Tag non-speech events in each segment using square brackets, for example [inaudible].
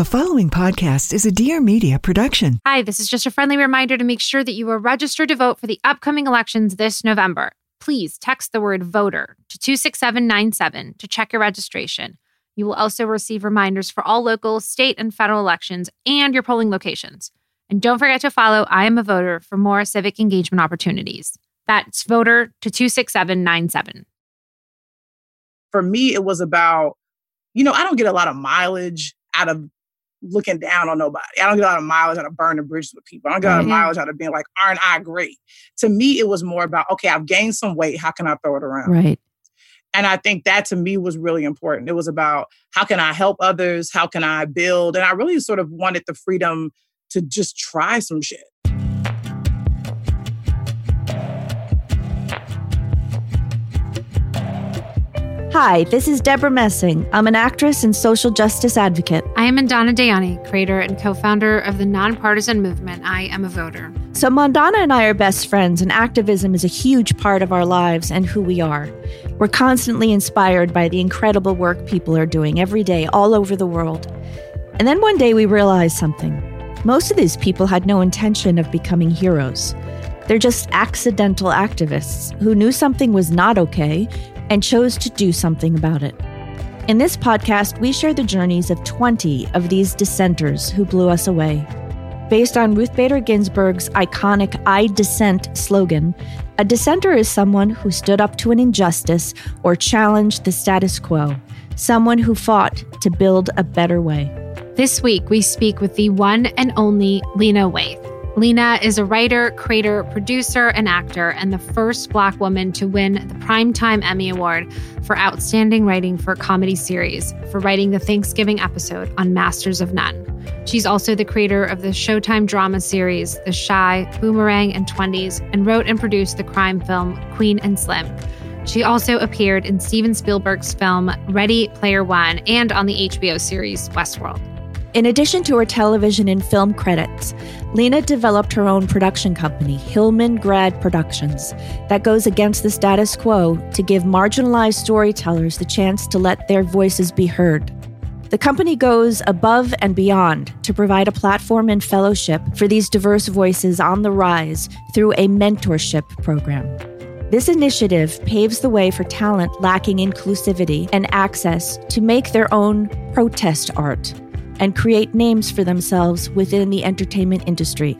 The following podcast is a Dear Media production. Hi, this is just a friendly reminder to make sure that you are registered to vote for the upcoming elections this November. Please text the word voter to 26797 to check your registration. You will also receive reminders for all local, state, and federal elections and your polling locations. And don't forget to follow I Am a Voter for more civic engagement opportunities. That's voter to 26797. For me, it was about, you know, I don't get a lot of mileage out of looking down on nobody. I don't get a lot of mileage out of burning bridges with people. I don't get a lot of mileage out of mm-hmm. being like, aren't I great? To me, it was more about, okay, I've gained some weight. How can I throw it around? Right. And I think that to me was really important. It was about how can I help others? How can I build? And I really sort of wanted the freedom to just try some shit. Hi, this is Debra Messing. I'm an actress and social justice advocate. I am Mandana Dayani, creator and co founder of the nonpartisan movement I Am a Voter. So, Mandana and I are best friends, and activism is a huge part of our lives and who we are. We're constantly inspired by the incredible work people are doing every day all over the world. And then one day we realized something. Most of these people had no intention of becoming heroes. They're just accidental activists who knew something was not okay and chose to do something about it. In this podcast, we share the journeys of 20 of these dissenters who blew us away. Based on Ruth Bader Ginsburg's iconic I dissent slogan, a dissenter is someone who stood up to an injustice or challenged the status quo, someone who fought to build a better way. This week, we speak with the one and only Lena Waithe. Lena is a writer, creator, producer, and actor, and the first Black woman to win the Primetime Emmy Award for Outstanding Writing for a Comedy Series for writing the Thanksgiving episode on Masters of None. She's also the creator of the Showtime drama series The Chi, Boomerang, and 20s, and wrote and produced the crime film Queen and Slim. She also appeared in Steven Spielberg's film Ready Player One and on the HBO series Westworld. In addition to her television and film credits, Lena developed her own production company, Hillman Grad Productions, that goes against the status quo to give marginalized storytellers the chance to let their voices be heard. The company goes above and beyond to provide a platform and fellowship for these diverse voices on the rise through a mentorship program. This initiative paves the way for talent lacking inclusivity and access to make their own protest art and create names for themselves within the entertainment industry.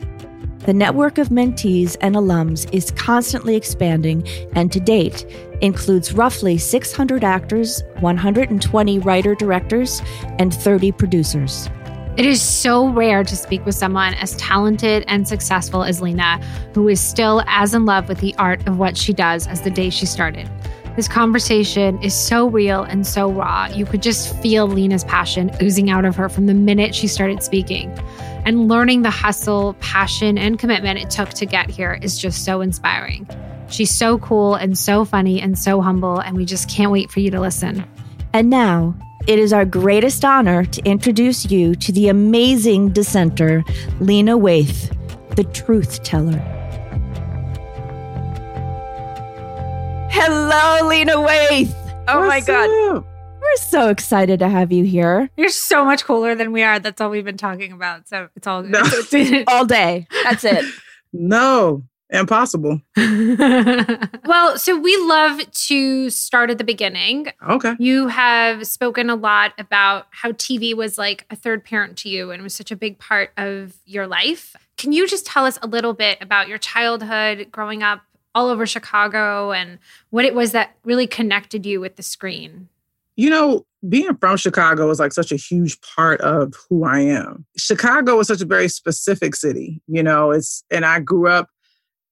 The network of mentees and alums is constantly expanding and to date includes roughly 600 actors, 120 writer directors, and 30 producers. It is so rare to speak with someone as talented and successful as Lena, who is still as in love with the art of what she does as the day she started. This conversation is so real and so raw. You could just feel Lena's passion oozing out of her from the minute she started speaking. And learning the hustle, passion, and commitment it took to get here is just so inspiring. She's so cool and so funny and so humble, and we just can't wait for you to listen. And now, it is our greatest honor to introduce you to the amazing dissenter, Lena Waithe, the truth teller. Hello, Lena Waithe. Oh What's my God. up? We're so excited to have you here You're so much cooler than we are. That's all we've been talking about. So it's all No. [laughs] all day. That's it. [laughs] No, impossible. [laughs] well, so we love to start at the beginning. Okay. You have spoken a lot about how TV was like a third parent to you and was such a big part of your life. Can you just tell us a little bit about your childhood growing up all over Chicago and what it was that really connected you with the screen? You know, being from Chicago is like such a huge part of who I am. Chicago is such a very specific city, you know, it's, and I grew up,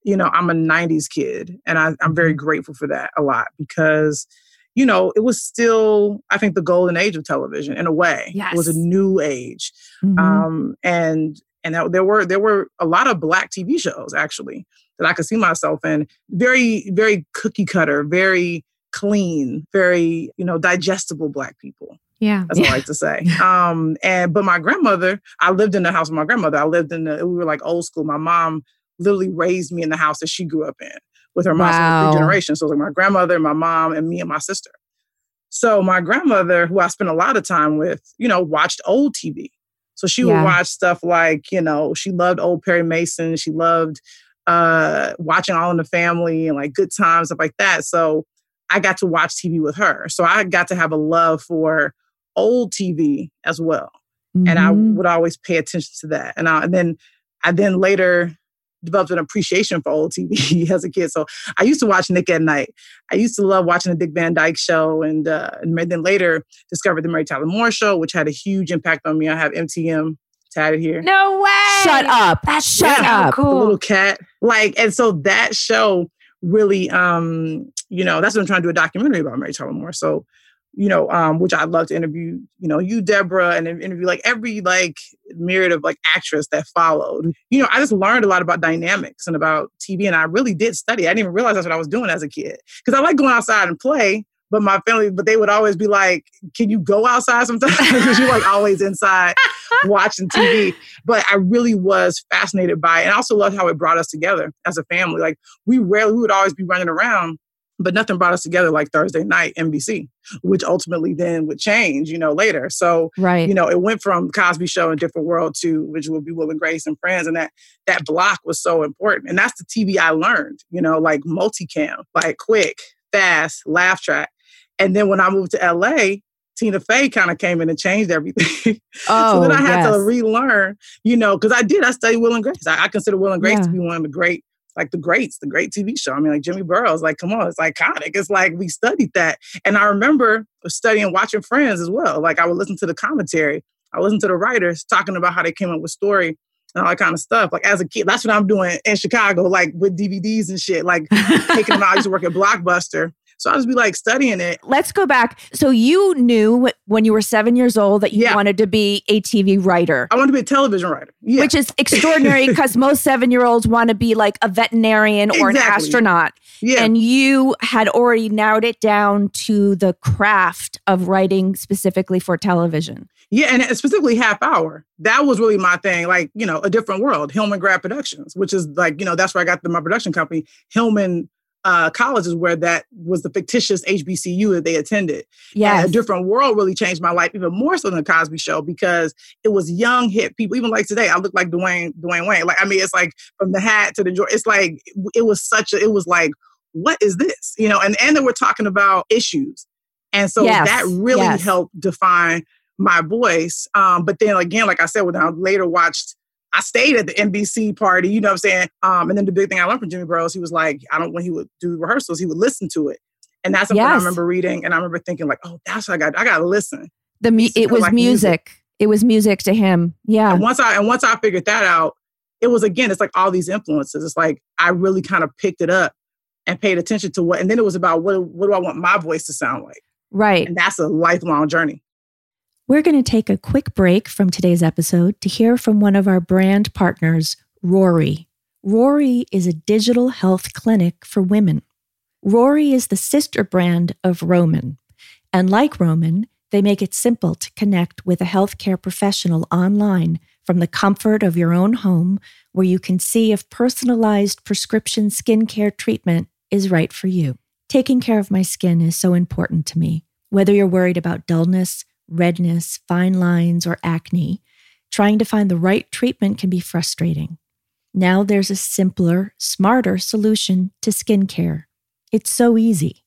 you know, I'm a 90s kid and I, I'm very grateful for that a lot because, you know, it was still, I think, the golden age of television in a way. It was a new age. Mhm. Um, and, and that, there were there were a lot of black TV shows actually that I could see myself in. Very very cookie cutter, very clean, very you know digestible black people. Yeah. That's what I [laughs] like to say. Um, and but my grandmother, I lived in the house with my grandmother. I lived in the we were like old school. My mom literally raised me in the house that she grew up in with her mom. Wow. three generations. So it was like my grandmother, my mom, and me and my sister. So my grandmother, who I spent a lot of time with, you know, watched old TV. So she Yeah. would watch stuff like, you know, she loved old Perry Mason. She loved uh watching All in the Family and like Good Times, stuff like that. So I got to watch TV with her. So I got to have a love for old TV as well. And I Mhm. would always pay attention to that. And, I, and then I then later developed an appreciation for old TV [laughs] as a kid. So I used to watch Nick at Night. I used to love watching the Dick Van Dyke Show, and uh, and then later discovered the Mary Tyler Moore Show, which had a huge impact on me. I have MTM tatted here. No way. Shut up. That's Shut so up. the little cat. Like, and so that show really, um, you know, that's what I'm trying to do a documentary about Mary Tyler Moore. So, you know, um, which I'd love to interview, you know, you, Debra, and interview like every like myriad of like actress that followed. You know, I just learned a lot about dynamics and about TV, and I really did study. I didn't even realize that's what I was doing as a kid because I like going outside and play. But my family, but they would always be like, "Can you go outside sometimes?" [laughs] Because you're like always inside [laughs] watching TV. But I really was fascinated by it, and I also loved how it brought us together as a family. Like we rarely, we would always be running around, but nothing brought us together like Thursday night NBC, which ultimately then would change, you know, later. So Right. you know, it went from Cosby Show and Different World to which would be Will and Grace and Friends, and that that block was so important. And that's the TV I learned, you know, like multicam, like quick, fast, laugh track. And then when I moved to LA, Tina Fey kind of came in and changed everything. Oh, [laughs] so then oh, I had yes. to relearn, you know, because I did. I studied Will and Grace. I, I consider Will and Grace Yeah. to be one of the great, like the greats, the great TV show. I mean, like Jimmy Burrows, like, come on, it's iconic. It's like we studied that. And I remember studying watching Friends as well. Like I would listen to the commentary. I listened to the writers talking about how they came up with story and all that kind of stuff. Like as a kid, that's what I'm doing in Chicago, like with DVDs and shit, like [laughs] taking them out. I used to work at Blockbuster. So I just be like studying it. Let's go back. So you knew when you were seven years old that you Yeah. wanted to be a TV writer. I wanted to be a television writer. Yeah. Which is extraordinary [laughs] because most seven year olds want to be like a veterinarian or an Exactly. astronaut. yeah. And you had already narrowed it down to the craft of writing specifically for television. Yeah, and specifically half hour. That was really my thing. Like, you know, a different world, Hillman Grad Productions, which is like, you know, that's where I got the, my production company. Hillman uh, College is where that was the fictitious HBCU that they attended. Yeah, a different world really changed my life even more so than the Cosby Show because it was young hip people. Even like today, I look like Dwayne Dwayne Wayne. Like, I mean, it's like from the hat to the Jordan. It's like it was such a. It was like, what is this? You know, and and then we're talking about issues, and so Yes, that really yes. helped define my voice. Um, but then again, like I said, when I later watched, I stayed at the NBC party, you know what I'm saying? Um, and then the big thing I learned from Jimmy Burrows, he was like, I don't, when he would do rehearsals, he would listen to it. And that's something I remember reading. And I remember thinking like, oh, that's what I got, I got to listen. the mu- it was like music. music. It was music to him. Yeah. And once I, and once I figured that out, it was again, it's like all these influences. It's like, I really kind of picked it up and paid attention to what, and then it was about what, what do I want my voice to sound like? Right. And that's a lifelong journey. We're going to take a quick break from today's episode to hear from one of our brand partners, Rory. Rory is a digital health clinic for women. Rory is the sister brand of Roman. And like Roman, they make it simple to connect with a healthcare professional online from the comfort of your own home, where you can see if personalized prescription skincare treatment is right for you. Taking care of my skin is so important to me. Whether you're worried about dullness, redness, fine lines, or acne, trying to find the right treatment can be frustrating. Now there's a simpler, smarter solution to skincare. It's so easy.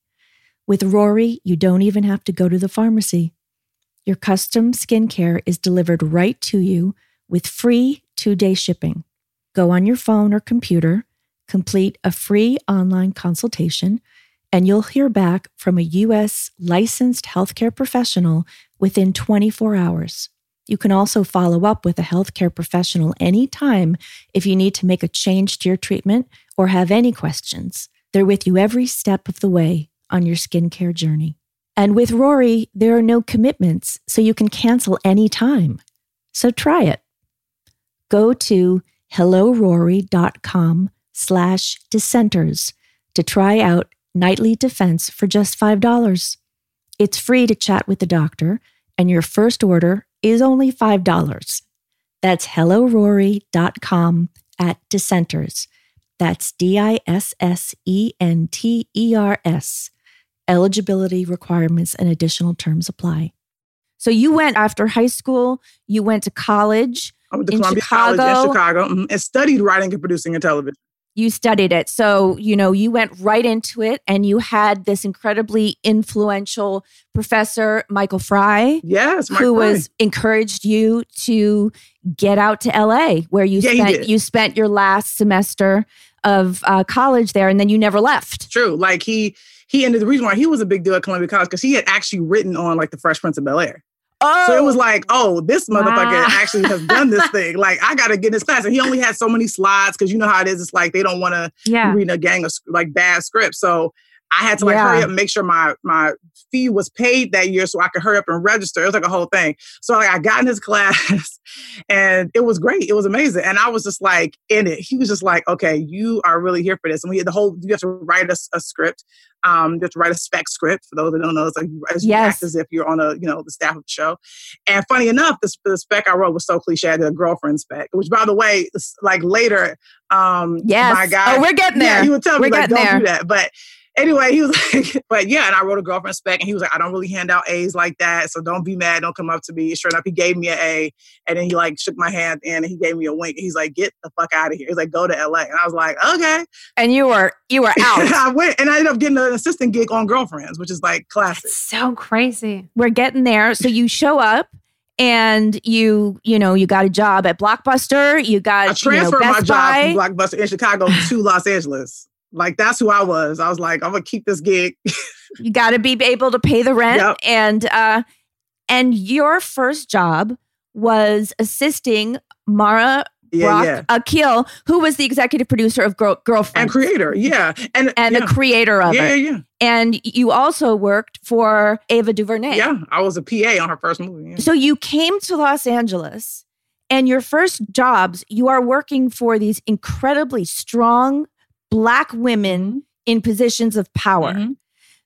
With Rory, you don't even have to go to the pharmacy. Your custom skincare is delivered right to you with free two day shipping. Go on your phone or computer, complete a free online consultation, and you'll hear back from a U.S. licensed healthcare professional within 24 hours. You can also follow up with a healthcare professional anytime if you need to make a change to your treatment or have any questions. They're with you every step of the way on your skincare journey. And with Rory, there are no commitments, so you can cancel anytime. So try it. Go to hellorory.com slash dissenters to try out Nightly Defense for just $5. It's free to chat with the doctor, and your first order is only $5. That's hellorory.com at dissenters. That's D I S S E N T E R S. Eligibility requirements and additional terms apply. So you went after high school, you went to college. I went to In Columbia Chicago? College in Chicago mhm, and studied writing and producing and television. You studied it. So, you know, you went right into it and you had this incredibly influential professor, Michael Fry, Yes, Mike who Fry. was encouraged you to get out to LA where you Yeah, spent you spent your last semester of uh, college there and then you never left. true. Like he he ended the reason why he was a big deal at Columbia College because he had actually written on like the Fresh Prince of Bel Air. Oh, So it was oh, like, oh, this motherfucker Wow. [laughs] actually has done this thing. Like I gotta get in this class. And he only had so many slides because you know how it is. It's like they don't want to Yeah. reading a gang of like bad scripts. So I had to like Yeah. hurry up and make sure my my fee was paid that year so I could hurry up and register. It was like a whole thing. So like I got in his [laughs] class and it was great. It was amazing. And I was just like in it. He was just like, okay, you are really here for this. And we had the whole you have to write a, a script. Um, you have to write a spec script for those that don't know. It's like you Yes. act as if you're on a, you know, the staff of the show. And funny enough, this the spec I wrote was so cliche. I did a girlfriend spec, which by the way, like later, um, yes. my guy, oh, we're getting there. yeah, he would tell me We're like, don't there. do that. But anyway, he was [laughs] like, but yeah, and I wrote a girlfriend spec, and he was like, I don't really hand out A's like that, so don't be mad, don't come up to me. Sure enough, he gave me an A, and then he like shook my hand and he gave me a wink. He's like, get the fuck out of here. He's like, go to LA, and I was like, okay. and you were you were [laughs] out. I went, and I ended up getting an assistant gig on Girlfriends, which is like classic. It's so crazy. we're getting there. So you show up and you, you know, you got a job at Blockbuster. You got I you know, transferred my Best job Buy. from Blockbuster in Chicago to Los Angeles. Like that's who I was. I was like, I'm gonna keep this gig. [laughs] you got to be able to pay the rent. Yep. And uh, and your first job was assisting Mara yeah, Brock yeah. Akil, who was the executive producer of Girl- Girlfriend And creator, yeah, and and yeah. the creator of yeah, it. yeah, yeah. And you also worked for Ava DuVernay. Yeah, I was a PA on her first movie. So you came to Los Angeles, and your first jobs, you are working for these incredibly strong Black women in positions of power. Mhm.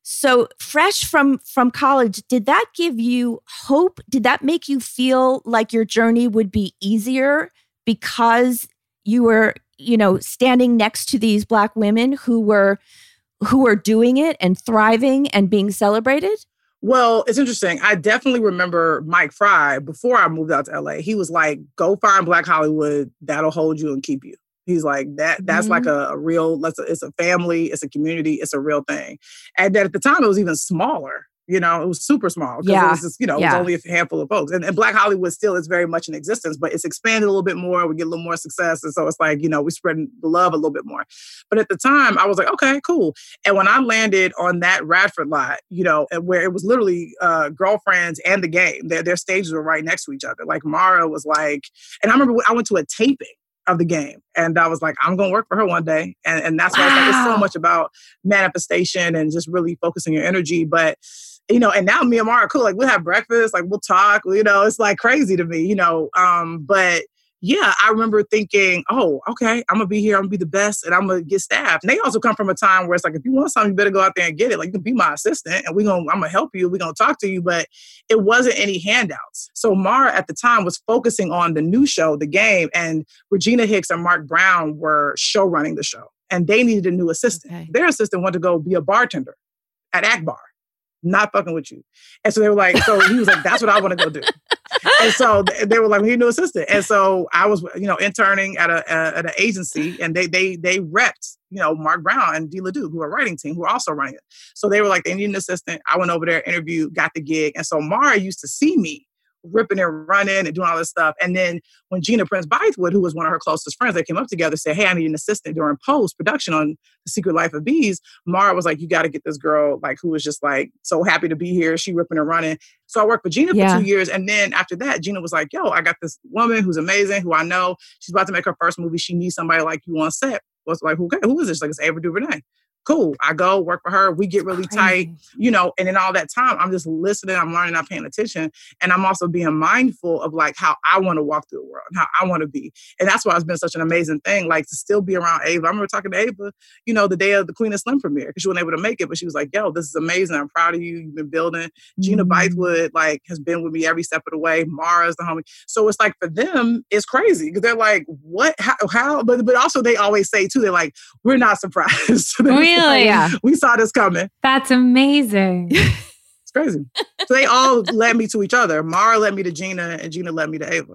So fresh from from college, did that give you hope? Did that make you feel like your journey would be easier because you were, you know, standing next to these Black women who were who were doing it and thriving and being celebrated? Well, it's interesting. I definitely remember Mike Fry before I moved out to LA. He was like, "Go find Black Hollywood. That'll hold you and keep you." He's like that. That's like a, a real. A, it's a family. It's a community. It's a real thing. And that at the time, it was even smaller. You know, it was super small. 'cause Yeah. It was just, you know, it was only a handful of folks. And, and Black Hollywood still is very much in existence, but it's expanded a little bit more. We get a little more success. And so it's like, you know, we spreading the love a little bit more. But at the time, I was like, okay, cool. And when I landed on that Radford lot, you know, and where it was literally uh, girlfriends and the game, their, their stages were right next to each other. Like Mara was like, and I remember I went to a taping of the game and I was like, I'm going to work for her one day. And, and that's why it's, like, it's so much about manifestation and just really focusing your energy. But, you know, and now me and Mara are cool. Like we'll have breakfast, like we'll talk, you know, it's like crazy to me, you know. Um, but yeah, I remember thinking, oh, okay, I'm gonna be here, I'm gonna be the best, and I'm gonna get staff. And they also come from a time where it's like, if you want something, you better go out there and get it. Like you can be my assistant, and we gonna, I'm gonna help you. We're gonna talk to you, but it wasn't any handouts. So Mara at the time was focusing on the new show, the game, and Regina Hicks and Mark Brown were show running the show, and they needed a new assistant. Okay. Their assistant wanted to go be a bartender at Akbar. Not fucking with you. And so they were like, so he was like, that's what I want to go do and so they were like, "We need a new assistant." And so I was, you know, interning at a, a at an agency, and they they they repped, you know, Mark Brown and Dee LaDuke, who are writing team, who are also running it. So they were like, they need an assistant. I went over there, interviewed, got the gig, and so Mara used to see me ripping and running and doing all this stuff. And then when Gina Prince Bythewood, who was one of her closest friends, they came up together, said, "Hey, I need an assistant during post production on The Secret Life of Bees." Mara was like, "You got to get this girl, like, who was just like so happy to be here. She ripping and running." So I worked for Gina Yeah. for two years. And then after that, Gina was like, yo, I got this woman who's amazing, who I know. She's about to make her first movie. She needs somebody like you on set. Was like, who, who is this? Like, it's Ava DuVernay. Cool. I go work for her. We get really tight, you know, and in all that time, I'm just listening, I'm learning, I'm paying attention. And I'm also being mindful of like how I want to walk through the world and how I want to be. And that's why it's been such an amazing thing, like to still be around Ava. I remember talking to Ava, you know, the day of the Queen of Slim premiere, because she wasn't able to make it, but she was like, yo, this is amazing. I'm proud of you. You've been building. Gina Mm. Bythewood like has been with me every step of the way. Mara's the homie. So it's like for them, it's crazy because they're like, what? How? how? But but also they always say too, they're like, we're not surprised. [laughs] They're just like, Really? Yeah. we saw this coming. That's amazing. [laughs] It's crazy. so they all led me to each other. Mara led me to Gina, and Gina led me to Ava.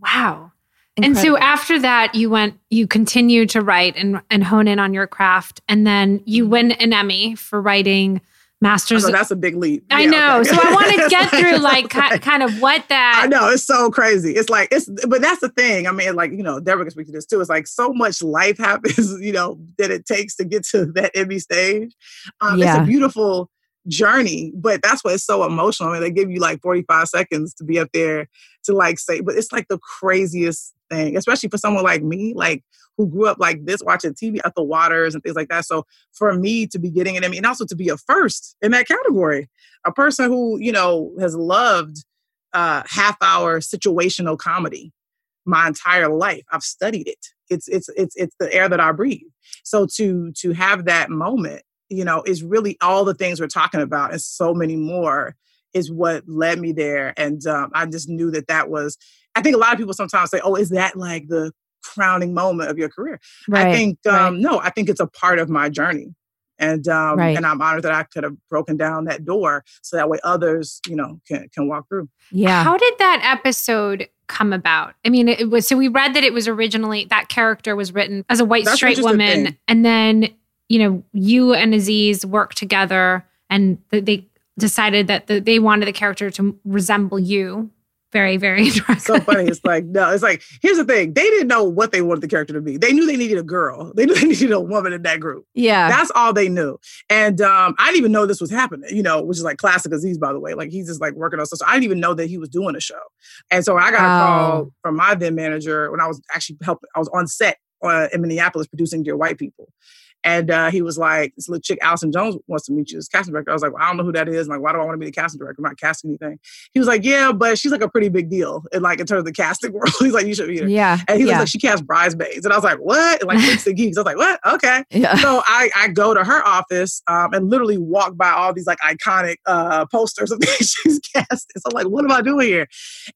Wow. Incredible. And so after that, you went, you continued to write and, and hone in on your craft. And then you mm-hmm. win an Emmy for writing Masters. Oh, that's a big leap. I yeah, know. Okay. so I want to [laughs] get through like kind of what that. I know it's so crazy. It's like it's, but that's the thing. I mean, like you know, Debra can speak to this too. It's like so much life [laughs] happens, you know, that it takes to get to that Emmy stage. Um, yeah. It's a beautiful journey, but that's why it's so emotional. I mean, they give you like 45 seconds to be up there to like say, but it's like the craziest thing, especially for someone like me, like who grew up like this, watching TV at the waters and things like that. So for me to be getting it, I mean, and also to be a first in that category, a person who, you know, has loved uh, half hour situational comedy my entire life. I've studied it. It's it's it's it's the air that I breathe. So to to have that moment, you know, is really all the things we're talking about and so many more is what led me there. And um, I just knew that that was I think a lot of people sometimes say, "Oh, is that like the crowning moment of your career?" Right, I think um, right. no. I think it's a part of my journey, and um, right. and I'm honored that I could have broken down that door so that way others, you know, can can walk through. Yeah. How did that episode come about? I mean, it was so we read that it was originally that character was written as a white That's straight woman, thing. and then you know you and Aziz worked together, and they decided that the, they wanted the character to resemble you very, very [laughs] So funny. It's like, no, it's like, here's the thing. They didn't know what they wanted the character to be. They knew they needed a girl. [laughs] They knew they needed a woman in that group. Yeah. That's all they knew. And um, I didn't even know this was happening, you know, which is like classic Aziz, by the way. Like he's just like working on stuff. So I didn't even know that he was doing a show. And so I got a call from my then manager when I was actually helping, I was on set uh, in Minneapolis producing Dear White People. And uh, he was like, this little chick, Allison Jones, wants to meet you as casting director. I was like, well, I don't know who that is. I'm like, why do I want to be the casting director? I'm not casting anything. He was like, yeah, but she's like a pretty big deal in like in terms of the casting [laughs] world. He's like, you should be her. Yeah. And he was like, she cast bridesmaids. And I was like, what? And like [laughs] Freaks and Geeks. I was like, what? Okay. Yeah. So I, I go to her office um, and literally walk by all these like iconic uh, posters of [laughs] things she's cast. So I'm like, what am I doing here?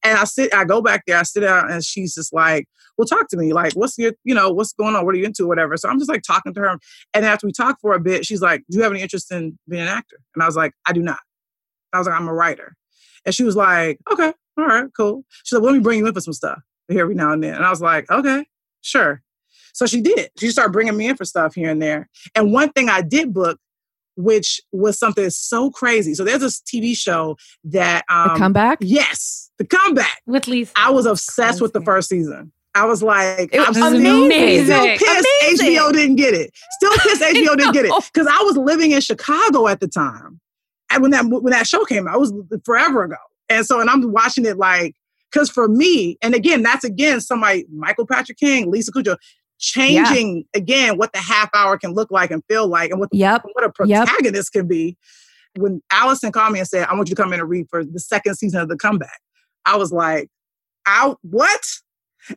And I sit, I go back there, I sit down, and she's just like, well, talk to me. Like, what's your, you know, what's going on? What are you into? Whatever. So I'm just like talking to her. And after we talk for a bit, she's like, Do you have any interest in being an actor? And I was like, I do not. I was like, I'm a writer. And she was like, Okay, all right, cool. She's like, well, Let me bring you in for some stuff here every now and then. And I was like, Okay, sure. So she did. She started bringing me in for stuff here and there. And one thing I did book, which was something so crazy. So there's this TV show that um, the comeback. Yes, the comeback with Lisa. I was obsessed with the first season. I was like, it was I'm amazing. Still, still pissed amazing. HBO didn't get it. Still pissed HBO didn't [laughs] get it because I was living in Chicago at the time, and when that when that show came out, it was forever ago. And so, and I'm watching it like because for me, and again, that's again somebody Michael Patrick King, Lisa Kudrow, changing yeah. again what the half hour can look like and feel like, and what the, yep. what a protagonist yep. can be. When Allison called me and said, "I want you to come in and read for the second season of the comeback," I was like, "Out what?"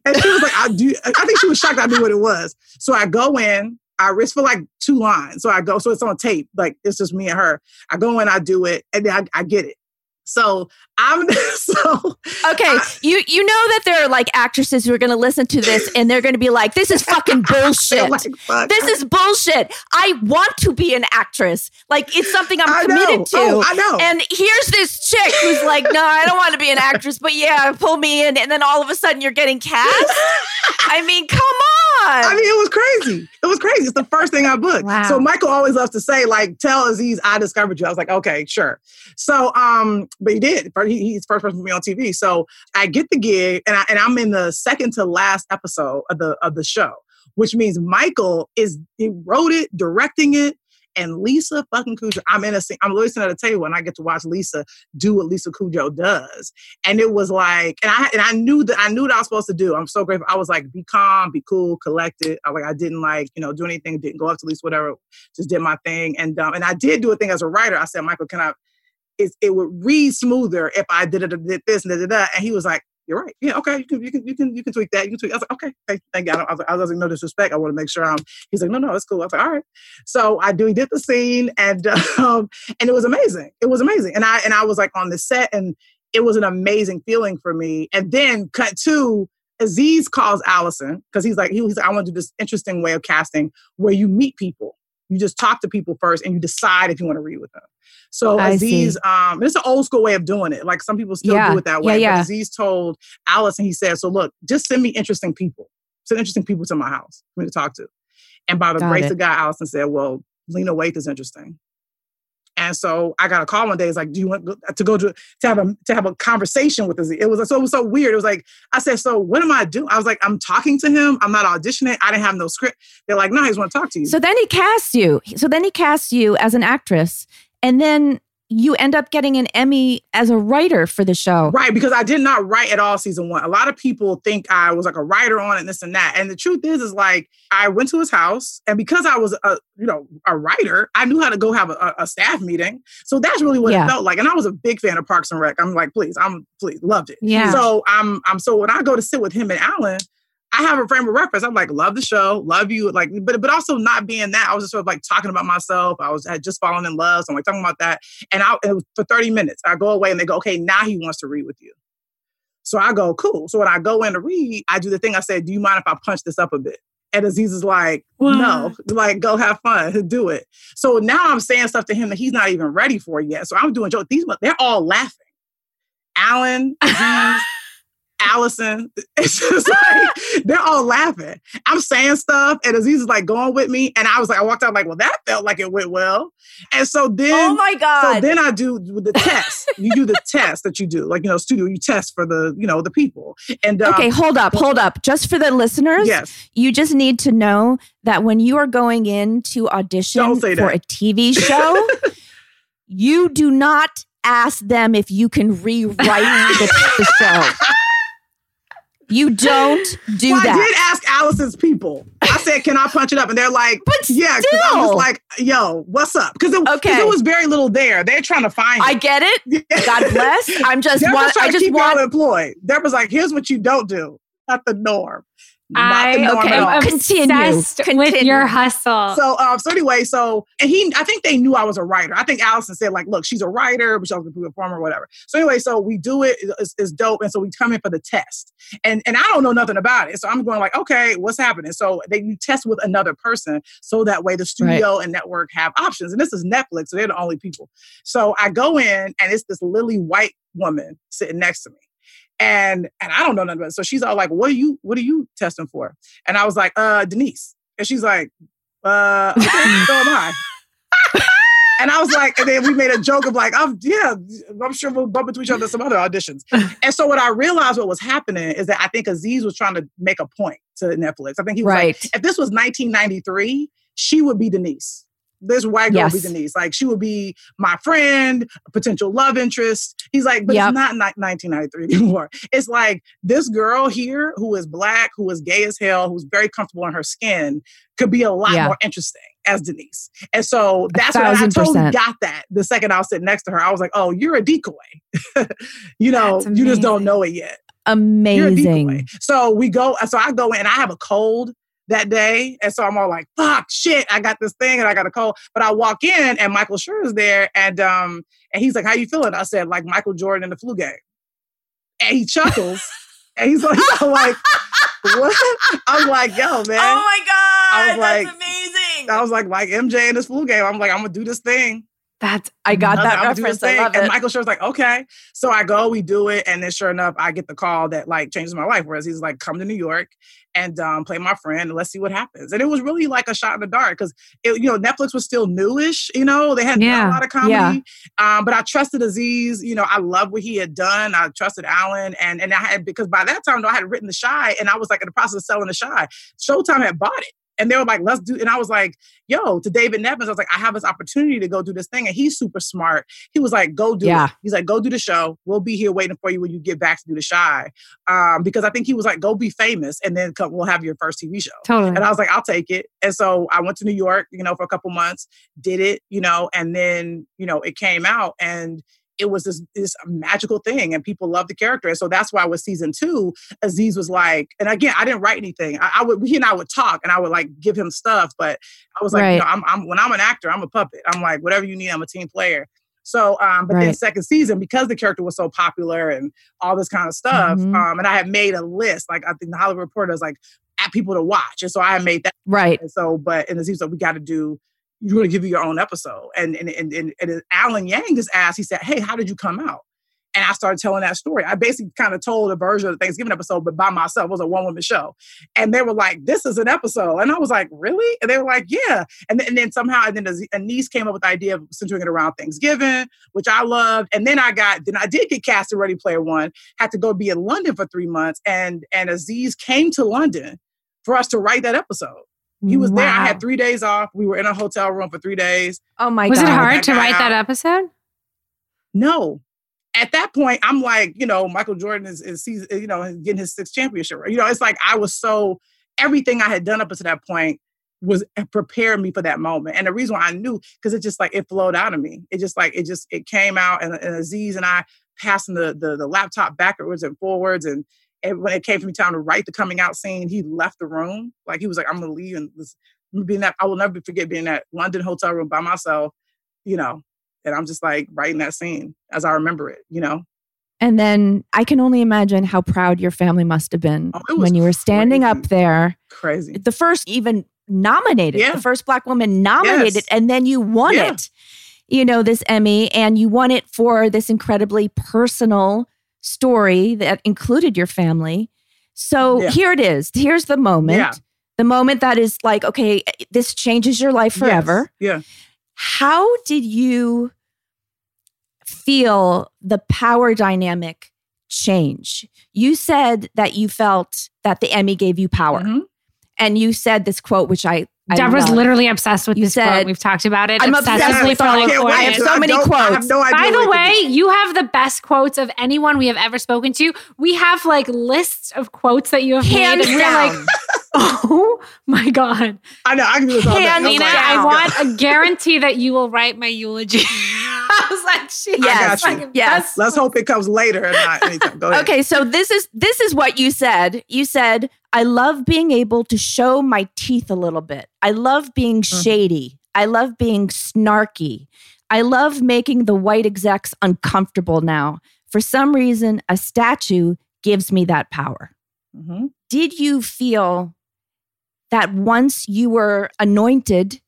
And she was like, I do, I think she was shocked I knew what it was. So I go in, I risk for like two lines. So I go, so it's on tape, like it's just me and her. I go in, I do it, and then I, I get it. So I'm [laughs] so okay. You you know that there are like actresses who are going to listen to this and they're going to be like, "This is fucking [laughs] bullshit. Like, this is bullshit. I want to be an actress. Like it's something I'm committed know. to. Oh, I know. And here's this chick who's like, "No, I don't want to be an actress, but yeah, pull me in." And then all of a sudden, you're getting cast. I mean, come on. I mean, it was crazy. It was crazy. It's the first thing I booked. Wow. So Michael always loves to say, like, "Tell Aziz I discovered you." I was like, "Okay, sure." So um but he did. He's first person to be on TV. So I get the gig, and I, and I'm in the second to last episode of the of the show, which means Michael is he wrote it, directing it, and Lisa fucking Kudrow, I'm in a scene. I'm listening at a table, and I get to watch Lisa do what Lisa Kudrow does, and it was like, and I and I knew that I knew what I was supposed to do. I'm so grateful. I was like, be calm, be cool, collected. I like I didn't like you know do anything. Didn't go up to Lisa, whatever. Just did my thing, and um, and I did do a thing as a writer. I said, Michael, can I? It, it would read smoother if I did it, did this and. And he was like, "You're right. Yeah, okay. You can, you can, you can, you can tweak that. You can tweak." I was like, "Okay, thank, thank God." I was, like, I was like, "No disrespect. I want to make sure I'm." He's like, "No, no, it's cool." I was like, "All right." So I do. Did the scene, and [laughs] um, and it was amazing. It was amazing. And I and I was like on the set, and it was an amazing feeling for me. And then cut to Aziz calls Allison because he's like, he was. I want to do this interesting way of casting where you meet people You just talk to people first and you decide if you want to read with them. So I Aziz, um, it's an old school way of doing it. Like some people still Yeah. do it that way. yeah. But Aziz told Allison he said, So look, just send me interesting people. Send interesting people to my house for me to talk to. And by the Got grace it. of God, Allison said, Well, Lena Waithe is interesting. And so I got a call one day. It's like, do you want to go to to have a to have a conversation with Aziz? It was so it was so weird. It was like I said, so what am I doing? I was like, I'm talking to him. I'm not auditioning. I didn't have no script. They're like, no, I just want to talk to you. So then he casts you. So then he casts you as an actress, and then you end up getting an Emmy as a writer for the show. Right, because I did not write at all season one. A lot of people think I was like a writer on it, and this and that. And the truth is, is like I went to his house, and because I was a you know a writer, I knew how to go have a, a staff meeting. So that's really what Yeah. it felt like. And I was a big fan of Parks and Rec. I'm like, please, I'm please loved it. Yeah. So I'm I'm so when I go to sit with him and Alan. I have a frame of reference. I'm like, love the show, love you, like, but but also not being that. I was just sort of like talking about myself. I was had just fallen in love, so I'm like talking about that. And I it was for 30 minutes. I go away and they go, okay, now he wants to read with you. So I go, cool. So when I go in to read, I do the thing I said, do you mind if I punch this up a bit? And Aziz is like, no, like go have fun, [laughs] do it. So now I'm saying stuff to him that he's not even ready for yet. So I'm doing jokes. These they're all laughing. Alan, Aziz, Allison. [laughs] It's just like they're all laughing. I'm saying stuff, and Aziz is like going with me. And I was like, I walked out like, well, that felt like it went well. And so then Oh my god! so then I do the test. you do the test that you do, like you know, studio. You test for the you know the people. And um, okay, hold up, hold up. Just for the listeners, yes, you just need to know that when you are going in to audition for that. a TV show, [laughs] you do not ask them if you can rewrite [laughs] the, the show. You don't do well, I did ask Allison's people. I said, "Can I punch it up?" And they're like, But "Yeah." Because I was like, "Yo, what's up?" Because it, Okay. it was very little there. They're trying to find. I it. get it. [laughs] God bless. I'm just want. trying I to just keep want. employed. Debra's like, "Here's what you don't do. Not the norm. Not I the norm okay, at all." am Continue. obsessed with your hustle. So, um, so anyway, so and he, I think they knew I was a writer. I think Allison said like, "Look, she's a writer, but she's also a performer, or whatever." So anyway, so we do it. It's, it's dope, and so we come in for the test, and and I don't know nothing about it, so I'm going like, "Okay, what's happening?" So they you test with another person, so that way the studio and network have options. And this is Netflix, so they're the only people. So I go in, and it's this lily white woman sitting next to me. And and I don't know nothing about it. So she's all like, What are you what are you testing for? And I was like, uh, Denise. And she's like, uh, okay, [laughs] so am I. and I was like, and then we made a joke of like, I'm yeah, I'm sure we'll bump into each other some other auditions. and so what I realized what was happening is that I think Aziz was trying to make a point to Netflix. I think he was like, Right. if this was 1993, she would be Denise. This white girl Yes. be Denise. Like she would be my friend, potential love interest. He's like, but Yep. it's not ni- 1993 [laughs] anymore. It's like this girl here who is black, who is gay as hell, who's very comfortable in her skin, could be a lot Yeah. more interesting as Denise. And so that's what I totally got that the second I was sitting next to her. I was like, oh, you're a decoy. [laughs] you know, you just don't know it yet. You're a decoy. Amazing. So we go, so I go in, I have a cold that day. And so I'm all like, fuck, shit, I got this thing and I got a cold. But I walk in and Michael Schur is there and um and he's like, How you feeling? I said, like Michael Jordan in the flu game. And he chuckles. [laughs] and he's like, [laughs] I'm like, what? I'm like, yo, man. Oh my God. I was like- amazing. I was like, like MJ in this flu game. I'm like, I'm gonna do this thing. That's I got I was that "I'ma do this reference. I thing." love and it. Michael Schur's like, okay. So I go, we do it, and then sure enough, I get the call that like changes my life. Whereas he's like, come to New York and um, play my friend, and let's see what happens. And it was really like a shot in the dark because you know Netflix was still newish. You know, they hadn't Yeah. a lot of comedy. Yeah. Um, but I trusted Aziz. You know, I loved what he had done. I trusted Alan, and and I had because by that time, though, I had written The Chi, and I was like in the process of selling The Chi. Showtime had bought it. And they were like, let's do, and I was like, yo, to David Nevins, I was like, I have this opportunity to go do this thing. And he's super smart. He was like, go do Yeah. it. He's like, go do the show. We'll be here waiting for you when you get back to do the Chi. Um, because I think he was like, go be famous and then come, we'll have your first TV show. totally. And I was like, I'll take it. And so I went to New York, you know, for a couple months, did it, you know, and then, you know, it came out and it was this this magical thing and people loved the character. And so that's why with season two, Aziz was like, and again, I didn't write anything. I, I would he and I would talk and I would like give him stuff, but I was like, Right. you know, I'm, I'm when I'm an actor, I'm a puppet. I'm like, whatever you need, I'm a team player. So, um, but then second season, because the character was so popular and all this kind of stuff, Mhm. um, and I had made a list, like I think the Hollywood Reporter is like at people to watch, and so I had made that. Right. And so, but and Aziz was like, we got to do, you're going to give you your own episode. And, and, and, and, and Alan Yang just asked, he said, Hey, how did you come out? And I started telling that story. I basically kind of told a version of the Thanksgiving episode, but by myself. It was a one woman show. And they were like, this is an episode. And I was like, really? And they were like, yeah. And then, and then somehow, and then Aziz came up with the idea of centering it around Thanksgiving, which I loved. And then I got, then I did get cast in Ready Player One, had to go be in London for three months. And, and Aziz came to London for us to write that episode. He was wow. there. I had three days off. We were in a hotel room for three days. Oh my was god! Was it hard to write out. that episode? No. At that point, I'm like, you know, Michael Jordan is, is you know, getting his sixth championship. You know, it's like I was so everything I had done up until that point was eh, prepared me for that moment. And the reason why I knew, because it just like it flowed out of me. It just like it just it came out, and, and Aziz and I passing the, the the laptop backwards and forwards, and and when it came for me time to write the coming out scene, he left the room. Like he was like, I'm gonna leave and this, being that I will never forget being in that London hotel room by myself, you know, and I'm just like writing that scene as I remember it, you know. And then I can only imagine how proud your family must have been oh, when you were standing crazy. up there. Crazy. The first even nominated, yeah. the first black woman nominated, yes. and then you won yeah. it. You know, this Emmy, and you won it for this incredibly personal story that included your family. So yeah. here it is. Here's the moment. Yeah. The moment that is like, okay, this changes your life forever. Yes. Yeah. How did you feel the power dynamic change? You said that you felt that the Emmy gave you power. Mm-hmm. And you said this quote, which I I Deborah's love. literally obsessed with You this said- quote. We've talked about it. I'm obsessed obsessively with for it. I four can't. I have so many don't- I quotes. have no idea By the way, be. you have the best quotes of anyone we have ever spoken to. We have like lists of quotes that you have Hands made. And we're like, [laughs] oh my God. I know I can do this all day. Hands Lena, like, I want a guarantee that you will write my eulogy. [laughs] I was like, she Yes, like, yes. Let's hope it comes later and not anytime. Go ahead. Okay, so this is this is what you said. You said, "I love being able to show my teeth a little bit. I love being Mm-hmm. shady. I love being snarky. I love making the white execs uncomfortable now. For some reason, a statue gives me that power." Mhm. Did you feel that once you were anointed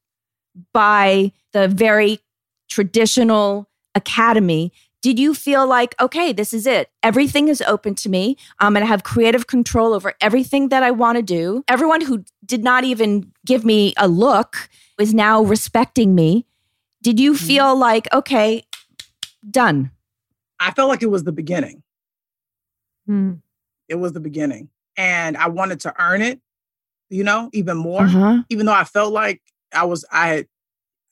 by the very traditional academy, did you feel like, okay, this is it? Everything is open to me. I'm going to have creative control over everything that I want to do. Everyone who did not even give me a look is now respecting me. Did you Mhm. feel like, okay, done? I felt like it was the beginning. Hmm. It was the beginning, and I wanted to earn it. You know, even more. Uh-huh. even though I felt like I was, I had,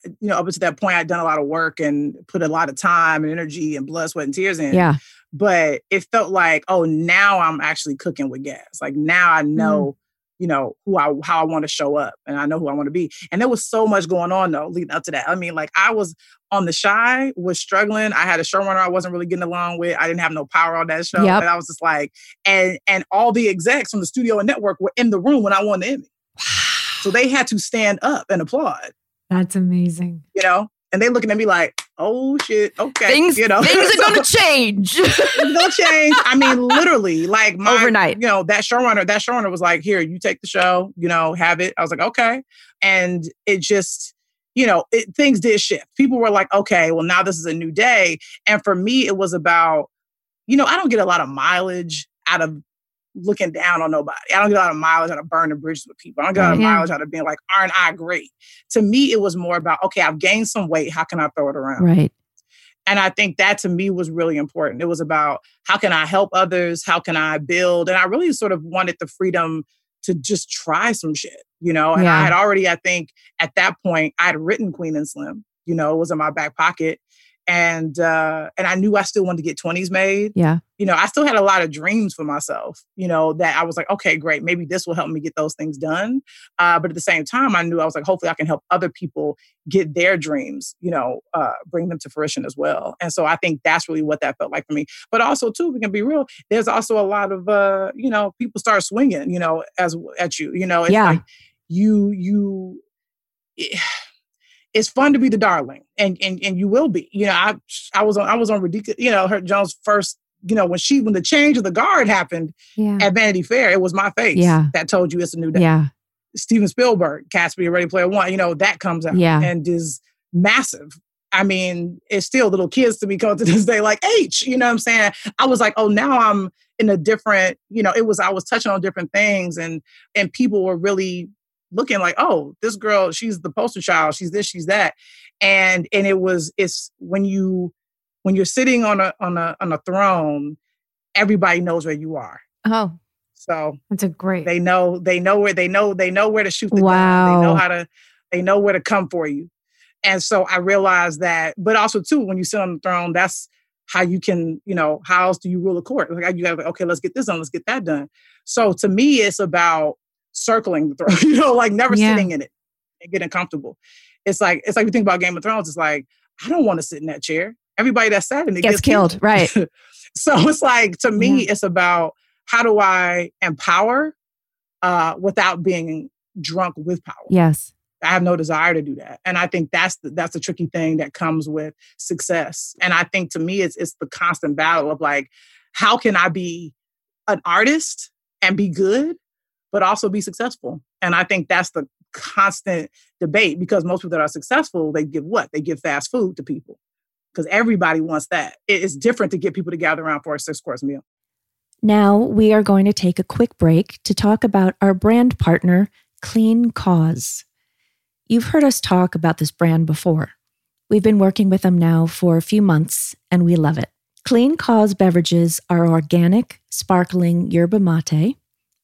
you know, up to that point, I'd done a lot of work and put a lot of time and energy and blood, sweat, and tears in. Yeah. But it felt like, oh, now I'm actually cooking with gas. Like now I Mm. know, you know, who I, how I want to show up and I know who I want to be. And there was so much going on though, leading up to that. I mean, like I was on the Chi, was struggling. I had a showrunner I wasn't really getting along with. I didn't have no power on that show. Yep. And I was just like, and, and all the execs from the studio and network were in the room when I won the Emmy. So they had to stand up and applaud, That's amazing. you know? And they looking at me like, oh shit, okay. Things, you know, [laughs] things are So going to change. [laughs] it's gonna change. I mean, literally, like my, Overnight. You know, that showrunner, that showrunner was like, here, you take the show, you know, have it. I was like, okay. And it just, you know, it, things did shift. People were like, okay, well, now this is a new day. And for me, it was about, you know, I don't get a lot of mileage out of looking down on nobody. I don't get a lot of mileage out of burning bridges with people. I don't get a lot of. Mileage out of being like, aren't I great? To me, it was more about, okay, I've gained some weight. How can I throw it around? right. And I think that to me was really important. It was about how can I help others? How can I build? And I really sort of wanted the freedom to just try some shit, you know? And Yeah. I had already, I think at that point, I had written Queen and Slim, you know, it was in my back pocket. And uh, and I knew I still wanted to get 20s made. Yeah. You know, I still had a lot of dreams for myself, you know, that I was like, okay, great, maybe this will help me get those things done. Uh, but at the same time, I knew I was like, hopefully I can help other people get their dreams, you know, uh, bring them to fruition as well. And so I think that's really what that felt like for me. But also, too, we can be real. There's also a lot of, uh, you know, people start swinging, you know, as at you. You know, it's Yeah. like you you. It's fun to be the darling, and and and you will be. You know, I I was on I was on ridiculous. You know, her Jones first. You know, when she when the change of the guard happened Yeah. at Vanity Fair, it was my face Yeah. that told you it's a new day Yeah. Steven Spielberg, Gatsby, Ready Player One, you know, that comes out Yeah. and is massive. I mean, it's still little kids to me come to this day, like H, you know what I'm saying? I was like, oh, now I'm in a different, you know, it was I was touching on different things and and people were really looking like, oh, this girl, she's the poster child, she's this, she's that. And and it was it's when you when you're sitting on a on a on a throne, everybody knows where you are. Oh, So that's a great. they know they know where they know they know where to shoot the gun. They know how to they know where to come for you. And so I realized that, but also too, when you sit on the throne, that's how you can, you know, how else do you rule a court? Like you have, okay, let's get this done, let's get that done. So to me, it's about circling the throne, [laughs] you know, like never Yeah. sitting in it and getting comfortable. It's like it's like you think about Game of Thrones. It's like I don't want to sit in that chair. Everybody that sat in it Gets killed, right. [laughs] so it's like to me, it's about how do I empower uh, without being drunk with power. Yes. I have no desire to do that, and I think that's the, that's the tricky thing that comes with success. And I think to me, it's it's the constant battle of like, how can I be an artist and be good, but also be successful? And I think that's the constant debate because most people that are successful, they give what? They give fast food to people because everybody wants that. It's different to get people to gather around for a six course meal. Now we are going to take a quick break to talk about our brand partner, Clean Cause. You've heard us talk about this brand before. We've been working with them now for a few months and we love it. Clean Cause beverages are organic, sparkling yerba mate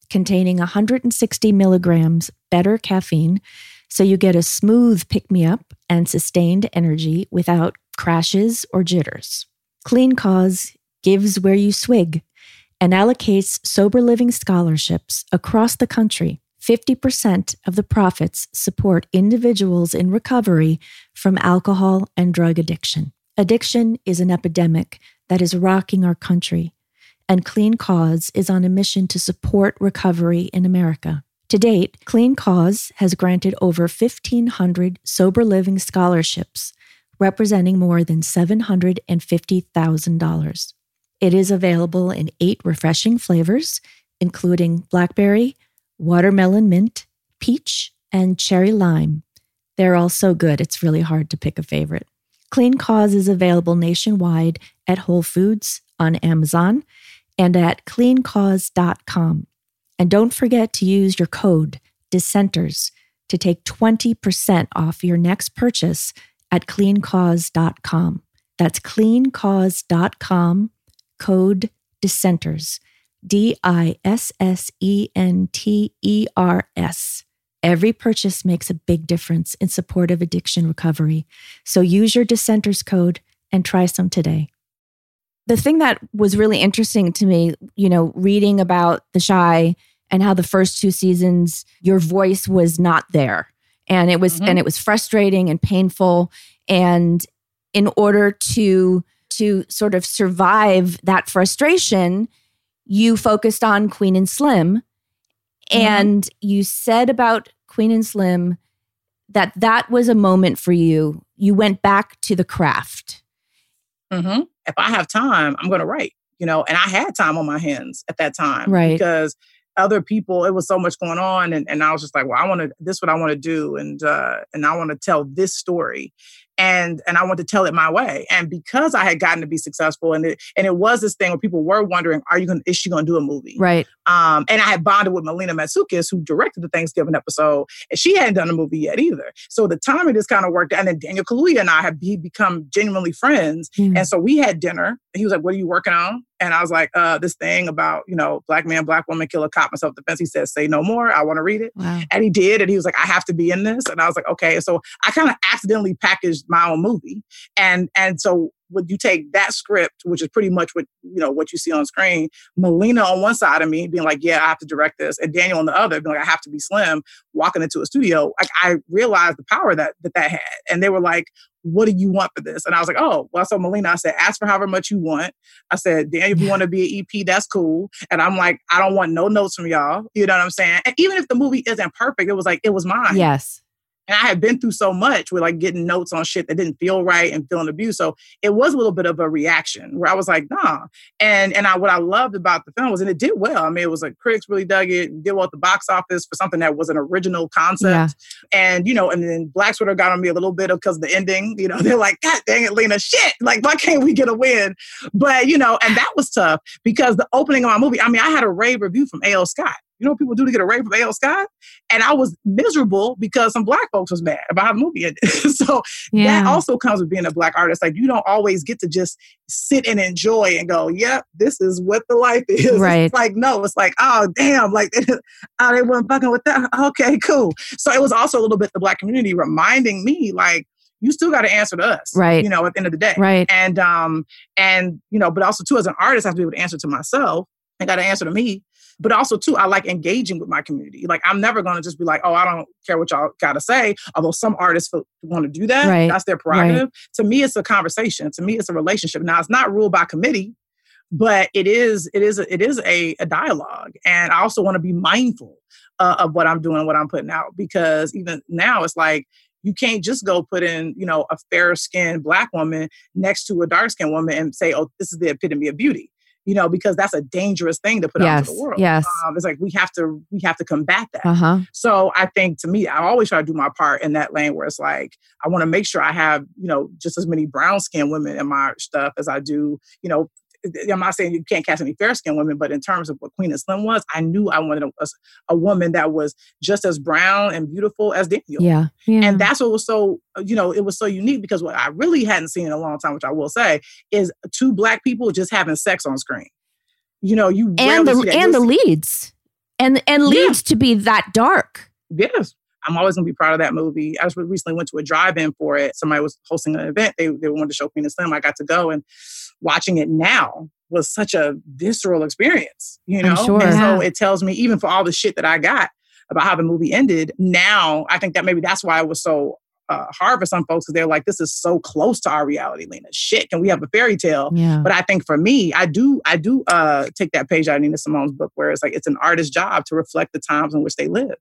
containing 160 milligrams better caffeine, so you get a smooth pick me up and sustained energy without crashes or jitters. Clean Cause gives where you swig and allocates sober living scholarships across the country. 50% of the profits support individuals in recovery from alcohol and drug addiction. Addiction is an epidemic that is rocking our country, and Clean Cause is on a mission to support recovery in America. To date, Clean Cause has granted over 1,500 sober living scholarships, representing more than $750,000. It is available in eight refreshing flavors, including blackberry, watermelon mint, peach, and cherry lime. They're all so good, it's really hard to pick a favorite. Clean Cause is available nationwide at Whole Foods, on Amazon, and at cleancause.com. And don't forget to use your code dissenters to take 20% off your next purchase at cleancause.com. That's cleancause.com, code dissenters. D I S S E N T E R S. Every purchase makes a big difference in support of addiction recovery. So use your dissenters code and try some today. The thing that was really interesting to me, you know, reading about The Chi and how the first two seasons your voice was not there. And it was Mhm. and it was frustrating and painful and in order to to sort of survive that frustration, you focused on Queen and Slim and you said about Queen and Slim that that was a moment for you. You went back to the craft. Hmm If I have time, I'm going to write, you know, and I had time on my hands at that time. Right. Because other people, it was so much going on. And, and I was just like, well, I want to, this is what I want to do. And, uh, and I want to tell this story. And, and I want to tell it my way. And because I had gotten to be successful and it, and it was this thing where people were wondering, are you going is she going to do a movie? Right. Um, and I had bonded with Melina Matsoukas, who directed the Thanksgiving episode, and she hadn't done a movie yet either. So the timing just kind of worked. out. And then Daniel Kaluuya and I have be, become genuinely friends. Mm. And so we had dinner. And he was like, "What are you working on?" And I was like, uh, "This thing about you know black man, black woman kill a cop in self defense." He said, "Say no more. I want to read it." Wow. And he did. And he was like, "I have to be in this." And I was like, "Okay." So I kind of accidentally packaged my own movie. And and so when you take that script, which is pretty much what you know what you see on screen, Melina on one side of me being like, "Yeah, I have to direct this," and Daniel on the other being like, "I have to be slim." Walking into a studio, like I realized the power that that that had, and they were like, "What do you want for this?" And I was like, "Oh, well." So Melina, I said, "Ask for however much you want." I said, "Daniel, if you want to be an EP, that's cool." And I'm like, "I don't want no notes from y'all." You know what I'm saying? And even if the movie isn't perfect, it was like it was mine. Yes. And I had been through so much with like getting notes on shit that didn't feel right and feeling abused. So it was a little bit of a reaction where I was like, nah. And and I what I loved about the film was, and it did well. I mean, it was like critics really dug it, did well at the box office for something that was an original concept. Yeah. And you know, and then Black Twitter got on me a little bit because of the ending. You know, [laughs] they're like, God dang it, Lena, shit. Like, why can't we get a win? But you know, and that was tough because the opening of my movie, I mean, I had a rave review from A.O. Scott. You know what people do to get a rave from A.O. Scott? And I was miserable because some black folks was mad about how the movie ended. [laughs] so yeah. that also comes with being a black artist. Like you don't always get to just sit and enjoy and go, yep, this is what the life is. Right. It's like, no, it's like, oh, damn, like, [laughs] oh, they weren't fucking with that. [laughs] Okay, cool. So it was also a little bit the black community reminding me, like, you still got to answer to us, right? You know, at the end of the day, right? And um, and you know, but also too, as an artist, I have to be able to answer to myself. I got to answer to me but also too i like engaging with my community. Like i'm never going to just be like oh i don't care what y'all got to say although some artists want to do that. Right. that's their prerogative. Right. to me it's a conversation. To me it's a relationship. Now it's not ruled by committee but it is it is a, it is a, a dialogue. And i also want to be mindful uh, of what i'm doing what i'm putting out because even now it's like you can't just go put in you know a fair skinned black woman next to a dark skinned woman and say oh this is the epitome of beauty you know, because that's a dangerous thing to put yes, out to the world. Yes. Um, it's like we have to we have to combat that. Uh-huh. So I think to me, I always try to do my part in that lane where it's like I want to make sure I have, you know, just as many brown skinned women in my stuff as I do, you know, I'm not saying you can't cast any fair skinned women, but in terms of what Queen and Slim was, I knew I wanted a, a, woman that was just as brown and beautiful as Daniel. Yeah, yeah. And that's what was so, you know, it was so unique because what I really hadn't seen in a long time, which I will say, is two black people just having sex on screen. You know, you and the and the leads and and leads yeah. to be that dark. Yes. I'm always gonna be proud of that movie. I just recently went to a drive-in for it. Somebody was hosting an event. They they wanted to show Queen and Slim. I got to go and watching it now was such a visceral experience, you know? Sure. And so it tells me, even for all the shit that I got about how the movie ended, now I think that maybe that's why it was so uh, hard for some folks because they're like, this is so close to our reality, Lena. Shit, can we have a fairy tale? Yeah. But I think for me, I do, I do uh, take that page out of Nina Simone's book where it's like it's an artist's job to reflect the times in which they live,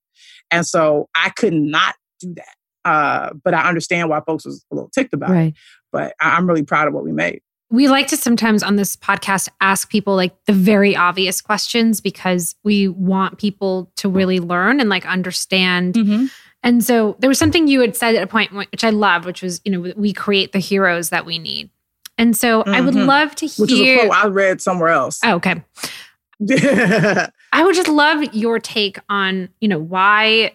and so I could not do that. Uh, but I understand why folks was a little ticked about right. it. But I'm really proud of what we made. We like to sometimes on this podcast ask people like the very obvious questions because we want people to really learn and like understand. Mm-hmm. And so there was something you had said at a point which I loved, which was, you know, we create the heroes that we need. And so mm-hmm. I would mm-hmm. love to hear. Which is a quote I read somewhere else. Oh, okay. [laughs] I would just love your take on, you know, why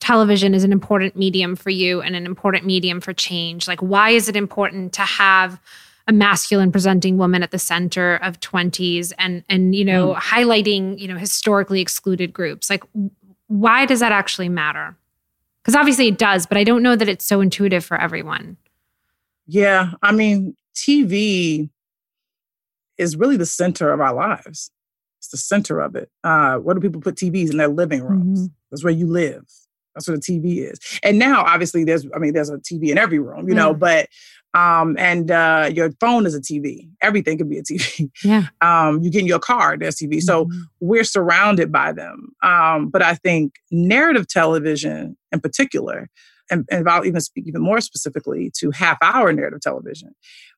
television is an important medium for you and an important medium for change. Like, why is it important to have a masculine presenting woman at the center of Twenties and and you know mm. highlighting you know historically excluded groups. Like why does that actually matter? Because obviously it does but i don't know that it's so intuitive for everyone. Yeah i mean tv is really the center of our lives. It's the center of it. Uh, what do people put tvs in their living rooms? Mm-hmm. that's where you live. That's what a tv is. And now obviously there's i mean there's a tv in every room you know mm. but um, and uh, your phone is a TV. Everything can be a TV. Yeah. [laughs] Um, you get in your car, there's TV. So mm-hmm. we're surrounded by them. Um, but I think narrative television in particular, and, and I'll even speak even more specifically to half hour narrative television,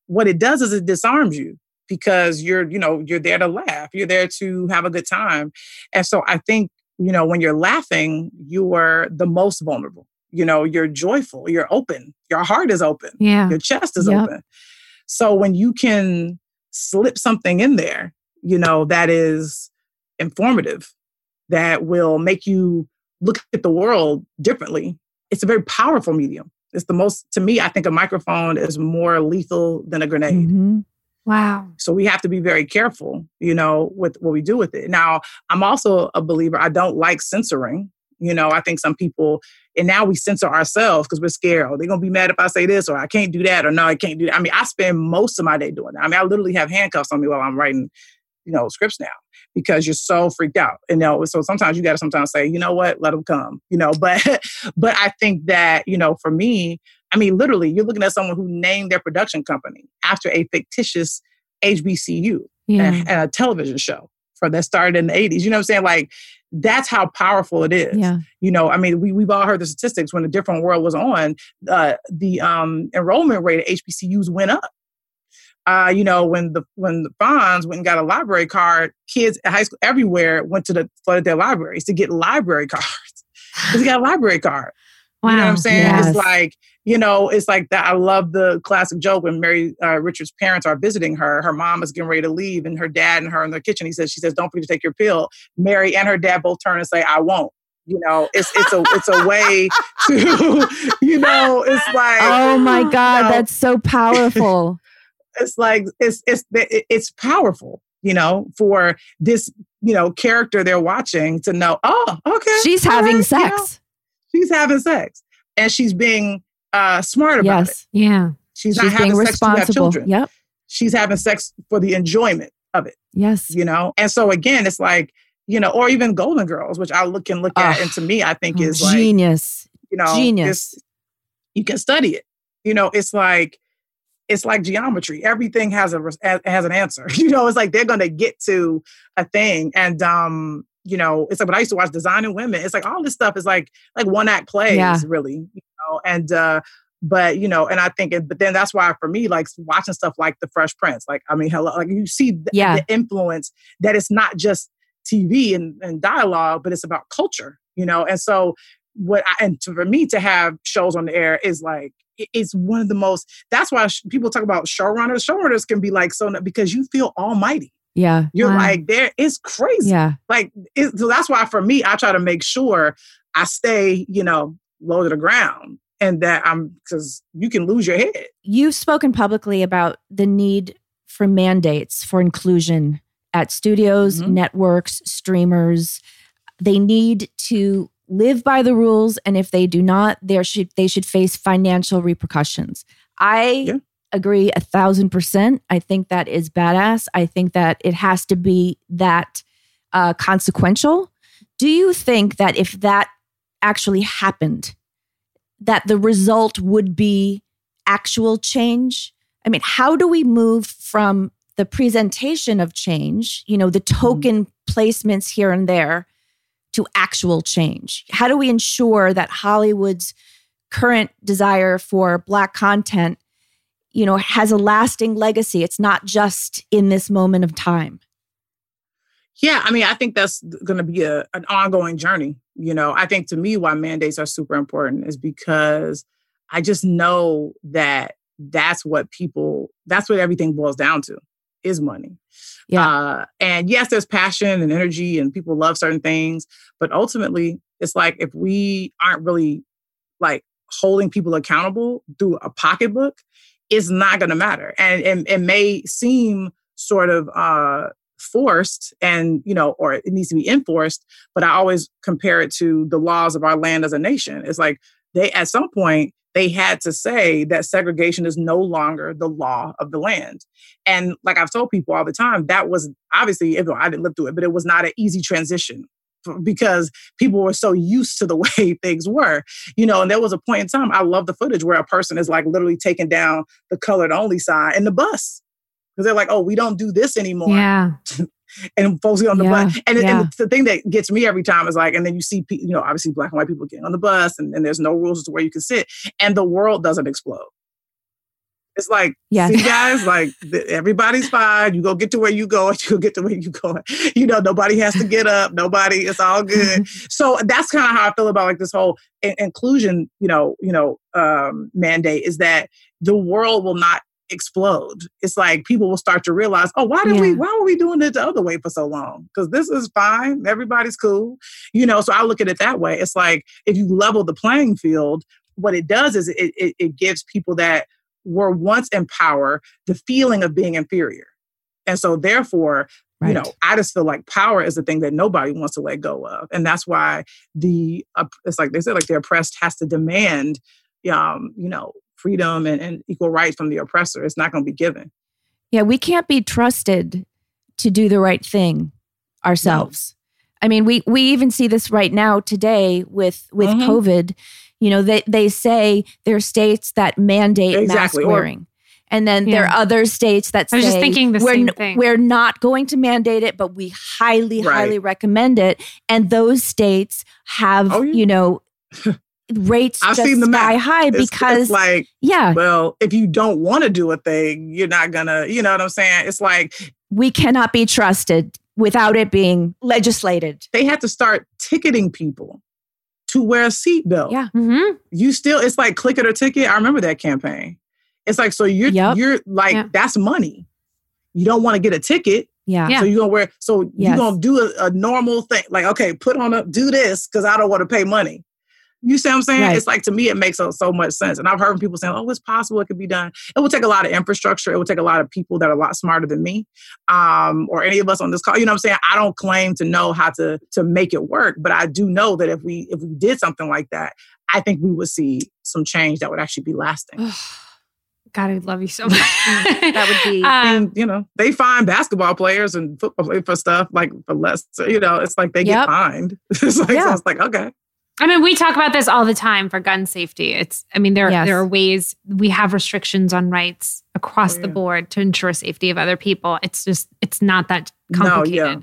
what it does is it disarms you because you're, you know, you're there to laugh. You're there to have a good time. And so I think, you know, when you're laughing, you are the most vulnerable you know you're joyful you're open your heart is open yeah your chest is yep. open so when you can slip something in there you know that is informative that will make you look at the world differently it's a very powerful medium it's the most to me i think a microphone is more lethal than a grenade mm-hmm. Wow. So we have to be very careful, you know, with what we do with it. Now, I'm also a believer, I don't like censoring. You know, I think some people and now we censor ourselves because we're scared. Oh, they're gonna be mad if I say this, or I can't do that, or no, I can't do that. I mean, I spend most of my day doing that. I mean, I literally have handcuffs on me while I'm writing, you know, scripts now because you're so freaked out. And you know, so sometimes you gotta sometimes say, you know what, let them come. You know, [laughs] but but I think that, you know, for me, I mean, literally, you're looking at someone who named their production company after a fictitious HBCU yeah. and, and a television show for that started in the 80s. You know what I'm saying? Like that's how powerful it is. Yeah. You know, I mean, we, we've all heard the statistics when a different world was on, uh, the um, enrollment rate at HBCUs went up. Uh, you know, when the when the Fonz went and got a library card, kids at high school everywhere went to the flooded their libraries to get library [laughs] cards. Because he got a library card. Wow. You know what I'm saying? Yes. It's like, you know, it's like that. I love the classic joke when Mary uh, Richards' parents are visiting her. Her mom is getting ready to leave, and her dad and her in the kitchen. He says, "She says, don't forget to take your pill." Mary and her dad both turn and say, "I won't." You know, it's it's a it's a way to, [laughs] you know, it's like, Oh my God, know, that's so powerful. [laughs] it's like it's it's it's powerful. You know, for this you know character they're watching to know, oh, okay, She's having right, you sex. She's having sex, and she's being uh, smart about it. Yes. Yeah. She's, not having sex to have children. Yep. She's having sex for the enjoyment of it, Yes. you know? And so again, it's like, you know, or even Golden Girls, which I look and look at, and to me, I think is like, Genius. you know, Genius. You can study it. You know, it's like, it's like geometry. Everything has a has an answer. [laughs] You know, it's like they're going to get to a thing, and um, you know, it's like when I used to watch Designing Women. It's like all this stuff is like like one act plays, Yeah. really. You know, and uh, but you know, and I think, it, but then that's why for me, like watching stuff like The Fresh Prince, like I mean, hello, like you see the, Yeah. the influence that it's not just TV and, and dialogue, but it's about culture. You know, and so what I, and to, for me to have shows on the air is like it's one of the most that's why sh- people talk about showrunners showrunners can be like so because you feel almighty Yeah. you're Wow. like there it's crazy Yeah. like it, so that's why for me i try to make sure i stay you know low to the ground and that i'm because you can lose your head You've spoken publicly about the need for mandates for inclusion at studios, Mhm. networks, streamers. They need to live by the rules, and if they do not, there should they should face financial repercussions. I Yeah. Agree a thousand percent. I think that is badass. I think that it has to be that uh, consequential. Do you think that if that actually happened, that the result would be actual change? I mean, how do we move from the presentation of change, you know, the token placements here and there, to actual change? How do we ensure that Hollywood's current desire for Black content, you know, has a lasting legacy? It's not just in this moment of time. yeah i mean i think that's going to be a, an ongoing journey you know i think to me why mandates are super important is because i just know that that's what people that's what everything boils down to is money Yeah. Uh, and yes, there's passion and energy, and people love certain things. But ultimately, it's like if we aren't really like holding people accountable through a pocketbook, it's not going to matter. And, it may seem sort of uh, forced, and you know, or it needs to be enforced. But I always compare it to the laws of our land as a nation. It's like they, at some point, they had to say that segregation is no longer the law of the land. And like I've told people all the time, that was obviously, I didn't live through it, but it was not an easy transition because people were so used to the [laughs] way things were, you know. And there was a point in time, I love the footage where a person is like literally taking down the colored only sign in the bus because they're like, oh, we don't do this anymore. Yeah. [laughs] And folks get on the Yeah, bus. And, yeah. and the thing that gets me every time is like, and then you see, pe- you know, obviously black and white people getting on the bus and, and there's no rules as to where you can sit and the world doesn't explode. It's like, Yes. see, guys, like th- everybody's fine. You go get to where you go, and [laughs] you go get to where you go. You know, nobody has to get up. Nobody, it's all [laughs] good. so that's kind of how I feel about like this whole in- inclusion, you know, you know, um, mandate is that the world will not explode. It's like people will start to realize, oh, why did we? Why were we doing it the other way for so long? Because this is fine. Everybody's cool. You know, so I look at it that way. It's like if you level the playing field, what it does is it, it, it gives people that were once in power the feeling of being inferior. And so therefore, Right. you know, I just feel like power is the thing that nobody wants to let go of. And that's why the uh, it's like they said, like the oppressed has to demand um, you know, freedom and, and equal rights from the oppressor. It's not gonna be given. Yeah, we can't be trusted to do the right thing ourselves. I mean, we we even see this right now today with with Mhm. COVID. You know, they they say there are states that mandate Exactly, mask wearing. And then there are other states that I was say just thinking the we're, same thing. we're not going to mandate it, but we highly, Right. highly recommend it. And those states have, Oh, yeah. you know, [laughs] rates I've just seen the sky map. high It's- because, it's like, yeah, well, if you don't want to do a thing, you're not gonna, you know what I'm saying? It's like we cannot be trusted without it being legislated. they have to start ticketing people to wear a seatbelt. Yeah. hmm You still, it's like click it or ticket. I remember that campaign. It's like, so you're Yep. you're like, Yeah. that's money. You don't want to get a ticket. Yeah. Yeah. So you're gonna wear, so Yes. you're gonna do a, a normal thing. Like, okay, put on a do this because I don't want to pay money. You see what I'm saying? Right. It's like to me, it makes so, so much sense. And I've heard people saying, "Oh, it's possible it could be done." It will take a lot of infrastructure. It will take a lot of people that are a lot smarter than me, um, or any of us on this call. You know what I'm saying? I don't claim to know how to to make it work, but I do know that if we if we did something like that, I think we would see some change that would actually be lasting. [sighs] God, I love you so much. That would be- Um, [laughs] and you know, they find basketball players and football players for stuff like for less. You know, it's like they Yep. get fined. [laughs] it's like so Yeah. it's like okay. I mean, we talk about this all the time for gun safety. It's, I mean, there Yes. there are ways we have restrictions on rights across Oh, the yeah. board to ensure safety of other people. It's just, it's not that No, complicated. yeah.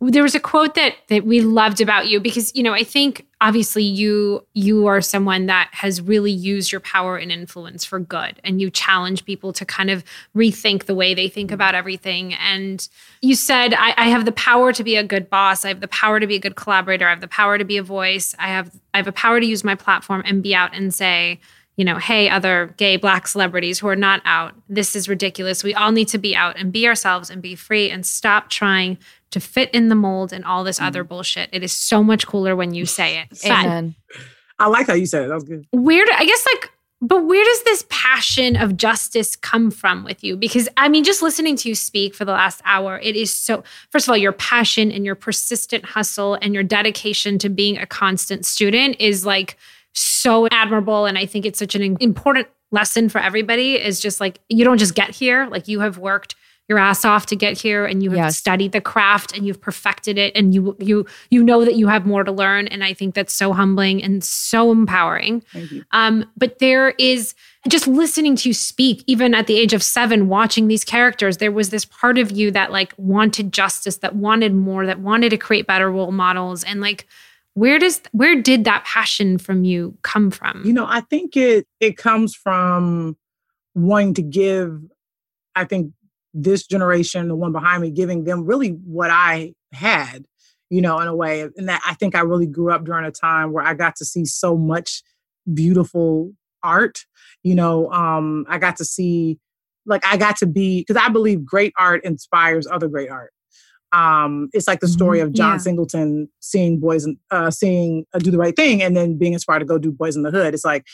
There was a quote that that we loved about you because you know I think obviously you you are someone that has really used your power and influence for good and you challenge people to kind of rethink the way they think about everything. And you said I, I have the power to be a good boss. I have the power to be a good collaborator. I have the power to be a voice. I have I have a power to use my platform and be out and say you know, hey, other gay black celebrities who are not out, this is ridiculous. We all need to be out and be ourselves and be free and stop trying to fit in the mold and all this mm. other bullshit. It is so much cooler when you say it. [laughs] Amen. I like how you said it. That was good. where do, I guess like but where does this passion of justice come from with you? Because I mean, just listening to you speak for the last hour, it is so, first of all, your passion and your persistent hustle and your dedication to being a constant student is like so admirable. And I think it's such an important lesson for everybody is just like, you don't just get here, like you have worked your ass off to get here and you have Yes. studied the craft and you've perfected it and you you you know that you have more to learn and i think that's so humbling and so empowering Thank you. um, but there is just listening to you speak, even at the age of seven, watching these characters, there was this part of you that like wanted justice, that wanted more, that wanted to create better role models. And like, where does where did that passion from you come from? You know, I think it it comes from wanting to give, I think this generation, the one behind me, giving them really what I had, you know, in a way. And that I think I really grew up during a time where I got to see so much beautiful art. You know, um, I got to see like I got to be because I believe great art inspires other great art. Um, it's like the story of John Yeah. Singleton seeing boys and uh, seeing uh, do the right thing and then being inspired to go do Boyz n the Hood. It's like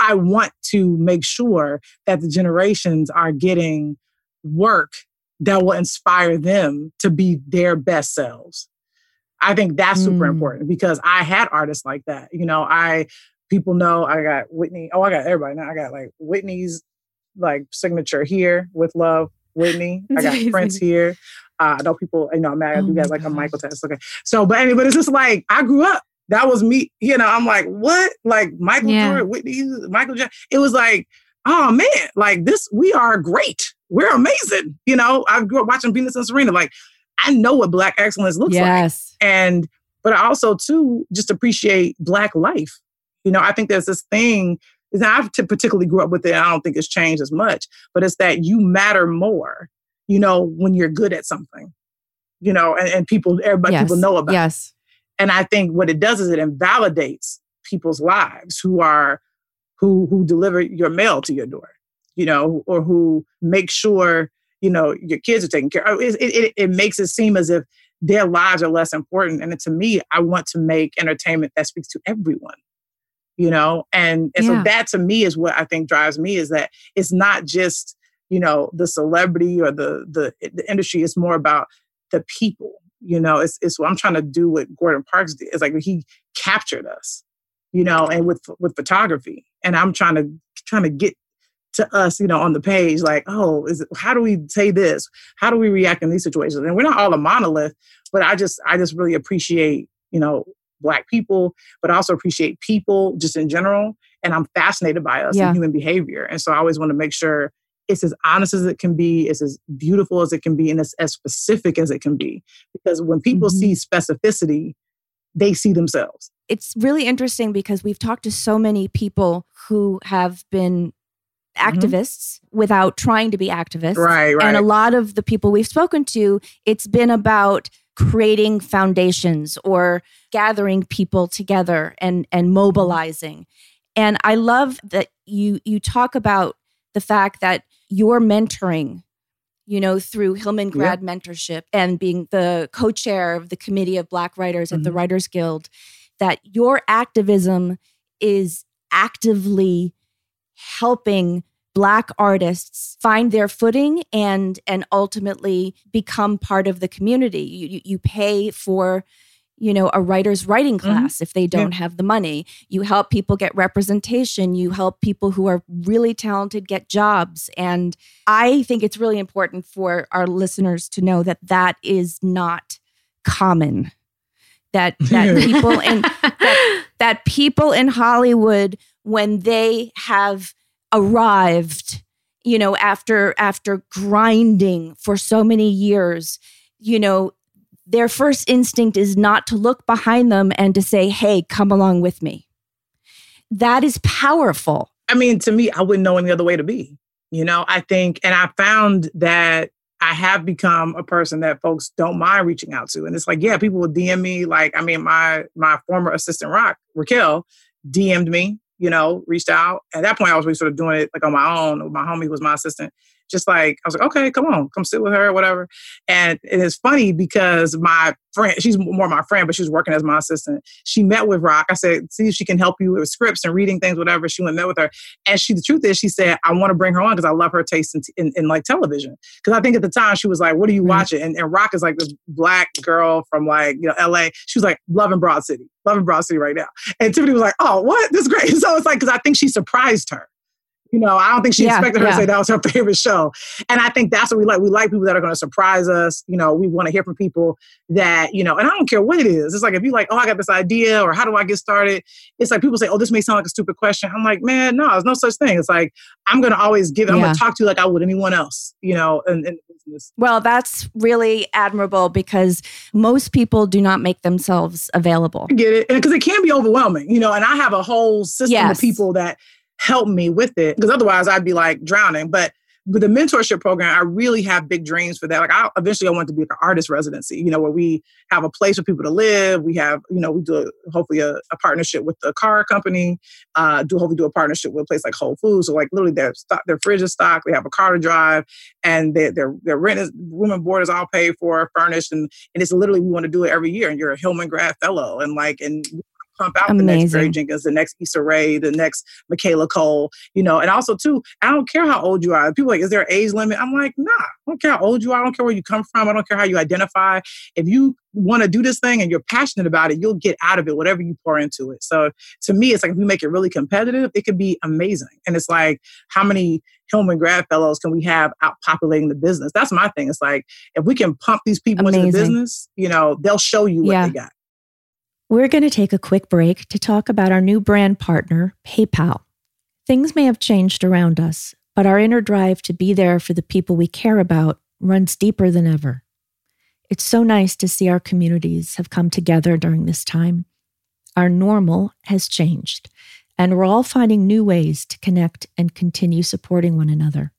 I want to make sure that the generations are getting work that will inspire them to be their best selves. I think that's super Mm. important because I had artists like that. You know, I people know I got Whitney. Oh, I got everybody now. I got like Whitney's like signature here with love, Whitney. [laughs] I got. Prince here. Uh, I know people, you know, I'm mad Oh you my guys like a. Michael test. Okay. So, but anyway, but it's just like I grew up. That was me. You know, I'm like, what? Like Michael Yeah. Jordan, Whitney, Michael Jackson. It was like, oh man, like this, we are great. We're amazing. You know, I grew up watching Venus and Serena. Like, I know what black excellence looks like yes. and but I also too just appreciate black life you know i think there's this thing and i've t- particularly grew up with it i don't think it's changed as much but it's that you matter more you know when you're good at something you know and, and people everybody yes. people know about it. Yes. and i think what it does is it invalidates people's lives who are who who deliver your mail to your door you know or who make sure you know your kids are taken care of. It, it, it, makes it seem as if their lives are less important. And to me i want to make entertainment that speaks to everyone you know? And and Yeah. so that to me is what i think drives me is that it's not just you know the celebrity or the the, the industry. It's more about the people you know? It's, it's what i'm trying to do what gordon parks did. It's like he captured us you know and with with photography. And i'm trying to trying to get to us you know on the page like oh is it, how do we say this how do we react in these situations and we're not all a monolith but i just i just really appreciate you know black people but I also appreciate people just in general and i'm fascinated by us Yeah. and human behavior and so i always want to make sure it's as honest as it can be, it's as beautiful as it can be, and it's as specific as it can be. Because when people mm-hmm. see specificity, they see themselves. It's really interesting because we've talked to so many people who have been. Activists mm-hmm. without trying to be activists. Right, right. And a lot of the people we've spoken to, it's been about creating foundations or gathering people together and and mm-hmm. mobilizing. And I love that you you talk about the fact that you're mentoring you know, through Hillman Grad Mentorship and being the co chair of the Committee of Black Writers mm-hmm. at the mm-hmm. Writers Guild, that your activism is actively helping black artists find their footing and and ultimately become part of the community you you pay for you know a writer's writing mm-hmm. class mm-hmm. if they don't yeah. have the money you help people get representation you help people who are really talented get jobs and i think it's really important for our listeners to know that that is not common that that [laughs] people in that, that people in hollywood when they have arrived you know after after grinding for so many years you know their first instinct is not to look behind them and to say, hey, come along with me. That is powerful. I mean, to me, I wouldn't know any other way to be. You know, I think, and I found that I have become a person that folks don't mind reaching out to. And it's like, yeah, people will DM me. Like, I mean, my my former assistant Rock, Raquel, DM'd me, you know, reached out. At that point, I was really sort of doing it like on my own. My homie was my assistant just like I was like, okay, come on, come sit with her whatever. And it is funny because my friend, she's more my friend, but she was working as my assistant. She met with Rock. I said, see if she can help you with scripts and reading things, whatever. She went met with her. And she, the truth is, she said, I want to bring her on because I love her taste in, in, in like television. Because I think at the time she was like, what are you mm-hmm. watching? And, and Rock is like this black girl from like, you know, LA. She was like, loving Broad City, loving Broad City right now. And Tiffany was like, oh, what? This is great. [laughs] So it's like, because I think she surprised her. You know, I don't think she yeah, expected her yeah. to say that was her [laughs] favorite show. And I think that's what we like. We like people that are going to surprise us. You know, we want to hear from people that, you know, and I don't care what it is. It's like if you like, oh, I got this idea or how do I get started? It's like people say, oh, this may sound like a stupid question. I'm like, man, no, there's no such thing. It's like, I'm going to always give, I'm going to talk to you like I would anyone else, you know, and, and well, that's really admirable because most people do not make themselves available. I get it. And because it can be overwhelming, you know, and I have a whole system yes. of people that help me with it because otherwise I'd be like drowning. But with the mentorship program, I really have big dreams for that. Like I eventually I want to be like an artist residency, you know, where we have a place for people to live. We have, you know, we do a, hopefully a, a, partnership with the car company. Uh, do hopefully do a partnership with a place like Whole Foods. So like literally their stock, their fridge is stocked. They have a car to drive, and their their, their rent is room and board is all paid for, furnished, and and it's literally we want to do it every year. And you're a Hillman grad fellow, and like and pump out Amazing. the next Barry Jenkins, the next Issa Rae, the next Michaela Coel, you know, and also too, I don't care how old you are. People like, is there an age limit? I'm like, nah, I don't care how old you are. I don't care where you come from. I don't care how you identify. If you want to do this thing and you're passionate about it, you'll get out of it whatever you pour into it. So to me, it's like if we make it really competitive, it could be amazing. And it's like, how many Hillman grad fellows can we have out populating the business? That's my thing. It's like if we can pump these people amazing. into the business, you know, they'll show you what yeah. they got. We're going to take a quick break to talk about our new brand partner, PayPal. Things may have changed around us, but our inner drive to be there for the people we care about runs deeper than ever. It's so nice to see our communities have come together during this time. Our normal has changed, and we're all finding new ways to connect and continue supporting one another.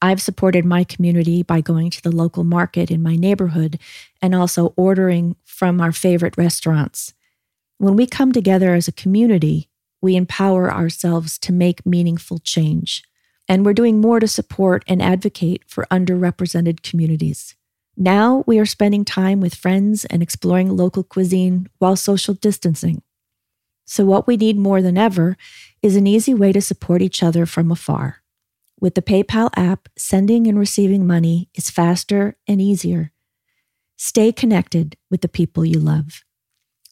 I've supported my community by going to the local market in my neighborhood and also ordering from our favorite restaurants. When we come together as a community, we empower ourselves to make meaningful change. And we're doing more to support and advocate for underrepresented communities. Now we are spending time with friends and exploring local cuisine while social distancing. So, what we need more than ever is an easy way to support each other from afar. With the PayPal app, sending and receiving money is faster and easier. Stay connected with the people you love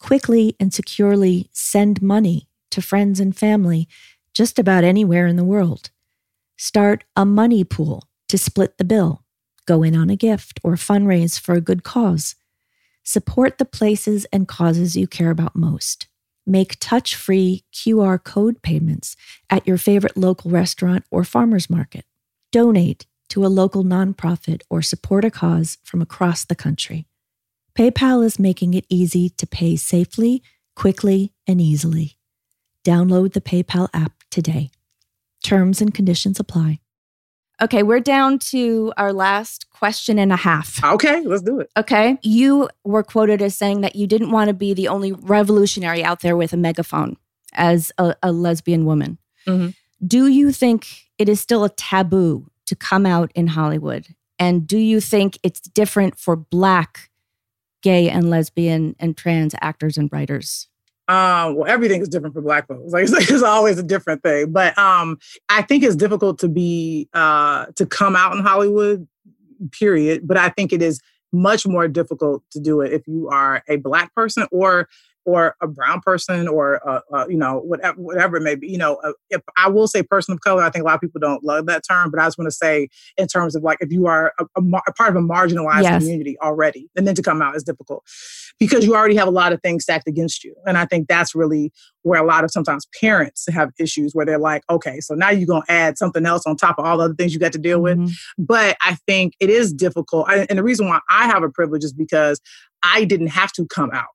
quickly and securely send money to friends and family just about anywhere in the world. Start a money pool to split the bill. Go in on a gift or fundraise for a good cause. Support the places and causes you care about most. Make touch free QR code payments at your favorite local restaurant or farmer's market. donate to a local nonprofit, or support a cause from across the country. PayPal is making it easy to pay safely, quickly, and easily. Download the PayPal app today. Terms and conditions apply. Okay, we're down to our last question and a half. Okay, let's do it. Okay. You were quoted as saying that you didn't want to be the only revolutionary out there with a megaphone as a, a lesbian woman. Mm-hmm. Do you think it is still a taboo to come out in Hollywood? And do you think it's different for Black, gay, and lesbian and trans actors and writers? Um, well, everything is different for Black folks. Like [laughs] it's, like it's always a different thing. But um, I think it's difficult to be uh, to come out in Hollywood. Period. But I think it is much more difficult to do it if you are a Black person or or a brown person or a, a, you know whatever whatever it may be you know uh, if i will say person of color i think a lot of people don't love that term but i just want to say in terms of like if you are a, a part of a marginalized yes. community already and then to come out is difficult because you already have a lot of things stacked against you and i think that's really where a lot of sometimes parents have issues where they're like okay so now you're going to add something else on top of all the other things you got to deal with mm-hmm. but i think it is difficult and the reason why i have a privilege is because i didn't have to come out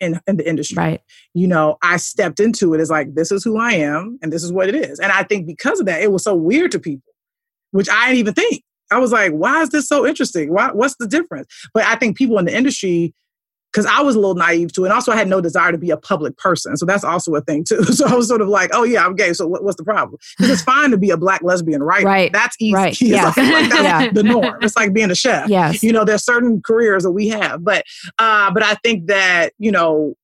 in, in the industry. Right. You know, I stepped into it as like, this is who I am and this is what it is. And I think because of that, it was so weird to people, which I didn't even think. I was like, why is this so interesting? Why, what's the difference? But I think people in the industry because I was a little naive too, and also I had no desire to be a public person. So that's also a thing too. [laughs] So I was sort of like, oh yeah, I'm gay. So what, what's the problem? Because it's fine to be a black lesbian, right? Right. That's easy. Right. [laughs] Yeah. Like, like that's yeah. the norm. It's like being a chef. Yes. You know, there's certain careers that we have, but uh, but I think that you know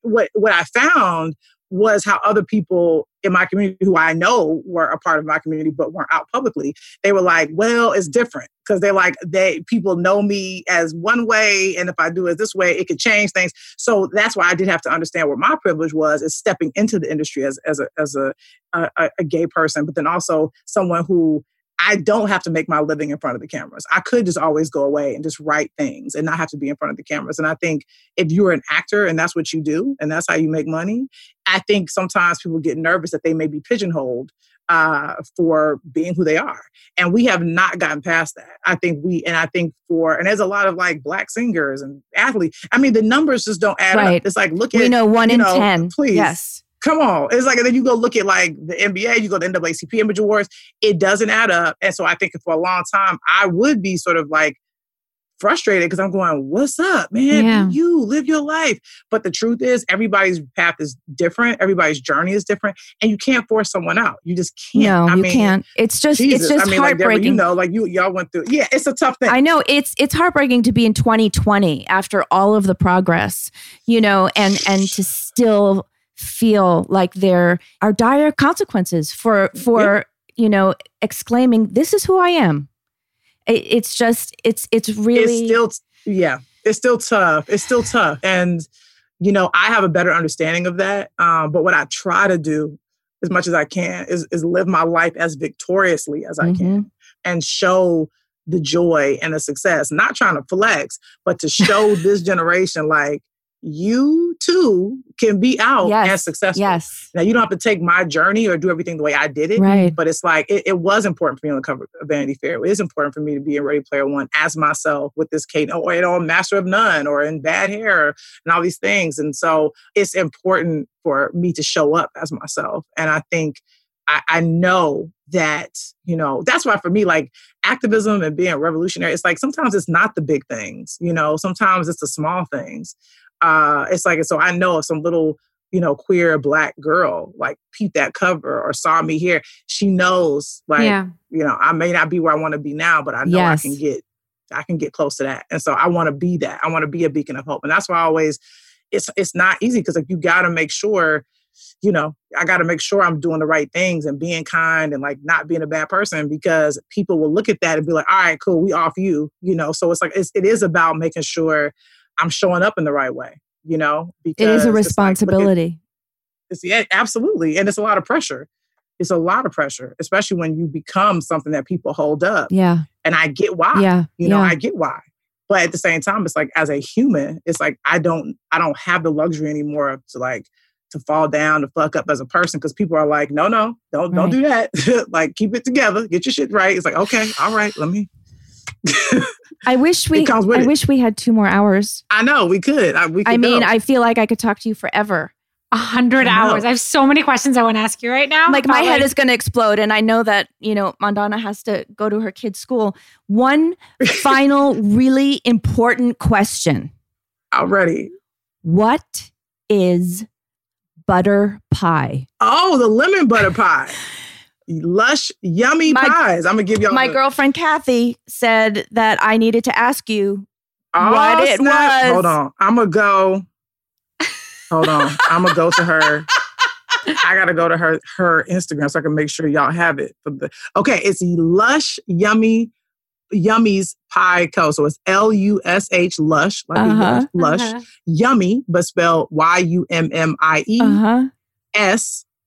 what what I found was how other people in my community who I know were a part of my community but weren't out publicly, they were like, well, it's different. Because they're like, they people know me as one way, and if I do it this way, it could change things. So that's why I did have to understand what my privilege was is stepping into the industry as as a as a, a, a gay person, but then also someone who I don't have to make my living in front of the cameras. I could just always go away and just write things and not have to be in front of the cameras. And I think if you're an actor and that's what you do and that's how you make money, I think sometimes people get nervous that they may be pigeonholed uh, for being who they are. And we have not gotten past that. I think we, and I think for, and there's a lot of like black singers and athletes. I mean, the numbers just don't add right. up. It's like, look at, we know one in know, 10. Please. Yes. Come on. It's like, and then you go look at like the NBA, you go to the NAACP Image Awards, it doesn't add up. And so I think for a long time, I would be sort of like frustrated because I'm going, what's up, man? Yeah. You live your life. But the truth is, everybody's path is different. Everybody's journey is different. And you can't force someone out. You just can't. No, I you mean, can't. It's just, Jesus. it's just I mean, heartbreaking. Like, you know, like you, y'all went through. Yeah, it's a tough thing. I know it's, it's heartbreaking to be in 2020 after all of the progress, you know, and, and to still feel like there are dire consequences for for yeah. you know exclaiming this is who i am it, it's just it's it's really it's still yeah it's still tough it's still tough and you know i have a better understanding of that um, but what i try to do as much as i can is, is live my life as victoriously as i mm-hmm. can and show the joy and the success not trying to flex but to show [laughs] this generation like you too can be out yes. and successful. Yes. Now you don't have to take my journey or do everything the way I did it. Right. But it's like it, it was important for me on the cover of Vanity Fair. It is important for me to be in Ready Player One as myself with this Kate or you know Master of None or in Bad Hair and all these things. And so it's important for me to show up as myself. And I think I, I know that you know that's why for me like activism and being revolutionary it's like sometimes it's not the big things you know sometimes it's the small things uh, it's like so I know if some little you know queer black girl like peeped that cover or saw me here, she knows like yeah. you know I may not be where I want to be now, but I know yes. I can get I can get close to that, and so I want to be that. I want to be a beacon of hope, and that's why I always it's it's not easy because like you got to make sure you know, I got to make sure I'm doing the right things and being kind and like not being a bad person because people will look at that and be like, all right, cool, we off you, you know. So it's like it's, it is about making sure I'm showing up in the right way, you know? Because it is a responsibility. Like, it's, yeah, absolutely. And it's a lot of pressure. It's a lot of pressure, especially when you become something that people hold up. Yeah. And I get why. Yeah. You know, yeah. I get why. But at the same time, it's like as a human, it's like I don't I don't have the luxury anymore to like to fall down, to fuck up as a person because people are like, no, no, don't don't do that. [laughs] like keep it together, get your shit right. It's like, okay, all right, let me. I wish we. I it. wish we had two more hours. I know we could. I, we could I mean, go. I feel like I could talk to you forever. A hundred hours. I have so many questions I want to ask you right now. Like my head is going to explode, and I know that you know Mandana has to go to her kid's school. One [laughs] final, really important question. Already. What is butter pie? Oh, the lemon butter pie. [laughs] Lush, yummy my, pies. I'm gonna give y'all. My girlfriend Kathy said that I needed to ask you oh, what it snap. was. Hold on, I'm gonna go. Hold on, [laughs] I'm gonna go to her. I gotta go to her her Instagram so I can make sure y'all have it. The, okay, it's Lush Yummy yummies Pie Co. So it's L U S H Lush, like uh-huh, Lush, uh-huh. Yummy, but spelled Y U M M I E uh-huh.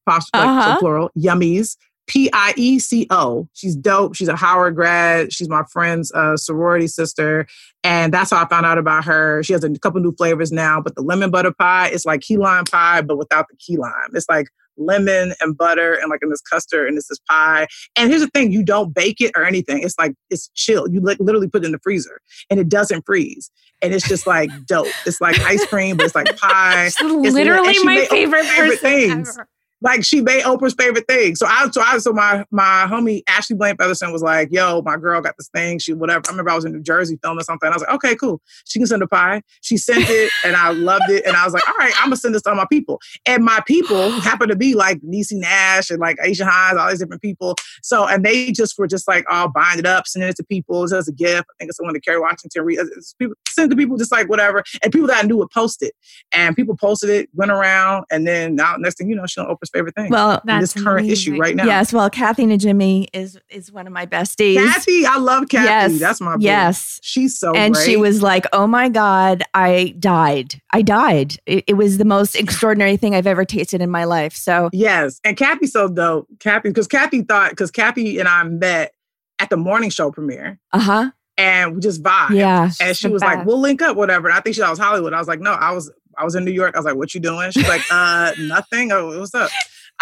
Like, uh-huh. so plural, Yummy's P I E C O. She's dope. She's a Howard grad. She's my friend's uh, sorority sister. And that's how I found out about her. She has a couple new flavors now, but the lemon butter pie is like key lime pie, but without the key lime. It's like lemon and butter and like in this custard and this is pie. And here's the thing you don't bake it or anything. It's like, it's chill. You like literally put it in the freezer and it doesn't freeze. And it's just like dope. It's like ice cream, but it's like pie. [laughs] It's literally my favorite, favorite things. Ever like she made Oprah's favorite thing. So I so I so my my homie Ashley Blaine Featherson was like, yo, my girl got this thing. She whatever. I remember I was in New Jersey filming something. I was like, okay, cool. She can send a pie. She sent it and I loved it. And I was like, all right, I'm gonna send this to all my people. And my people happened to be like Niecy Nash and like Aisha Hinds, all these different people. So and they just were just like all it up, sending it to people as a gift. I think it's someone to Kerry Washington read. People send it to people just like whatever. And people that I knew would post it. And people posted it, went around, and then now next thing you know, she's on Oprah's favorite thing. Well, this current amazing. issue right now. Yes. Well, Kathy Najimy is is one of my besties. Kathy, I love Kathy. Yes. That's my yes. She's so and great. she was like, "Oh my god, I died. I died. It, it, was the most extraordinary thing I've ever tasted in my life." So yes, and Kathy so dope. Kathy, because Kathy thought because Kathy and I met at the morning show premiere. Uh huh and we just vibe. Yeah. And she was best. like, we'll link up, whatever. And I think she thought was Hollywood. I was like, no, I was I was in New York. I was like, what you doing? She's like, uh, nothing. Oh, what's up?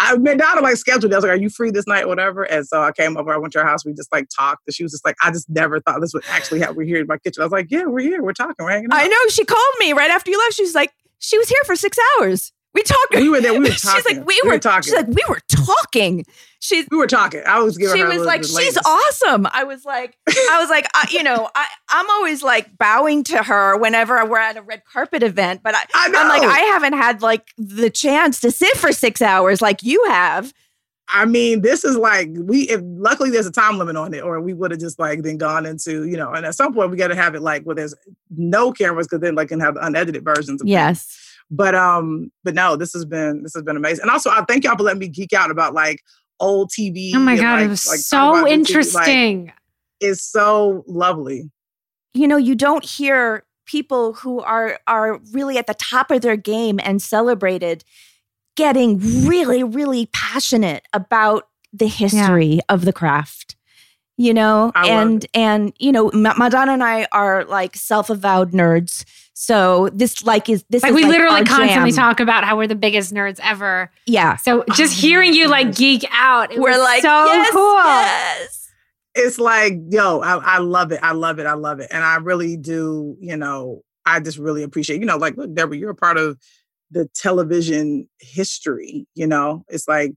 I went down like scheduled. I was like, "Are you free this night, whatever?" And so I came over. I went to her house. We just like talked. And she was just like, "I just never thought this would actually happen. We're here in my kitchen." I was like, "Yeah, we're here. We're talking. We're hanging out." I know. She called me right after you left. She was like, "She was here for six hours." We talked. We were there. We were talking. [laughs] She's like, we, we were, were, talking. She's like, we were talking. She's. We were talking. I was giving. She was like, she's awesome. I was like, I was like, I, you know, I, I'm always like bowing to her whenever we're at a red carpet event, but I, I am like, I haven't had like the chance to sit for six hours like you have. I mean, this is like we. If luckily there's a time limit on it, or we would have just like then gone into you know. And at some point we got to have it like where there's no cameras, because then like can have unedited versions. of Yes. Things. But um, but no, this has been this has been amazing. And also, I thank y'all for letting me geek out about like old TV. Oh my god, like, it was like, so interesting. Like, it's so lovely. You know, you don't hear people who are are really at the top of their game and celebrated getting really, really passionate about the history yeah. of the craft you know and and you know Mandana and i are like self-avowed nerds. So this like is this like is we like literally constantly jam. talk about how we're the biggest nerds ever. Yeah. So just hearing you like geek out we're like so yes, cool. yes. it's like yo I, I love it. I love it. I love it. And i really do you know i just really appreciate you know like look Debra you're a part of the television history you know? It's like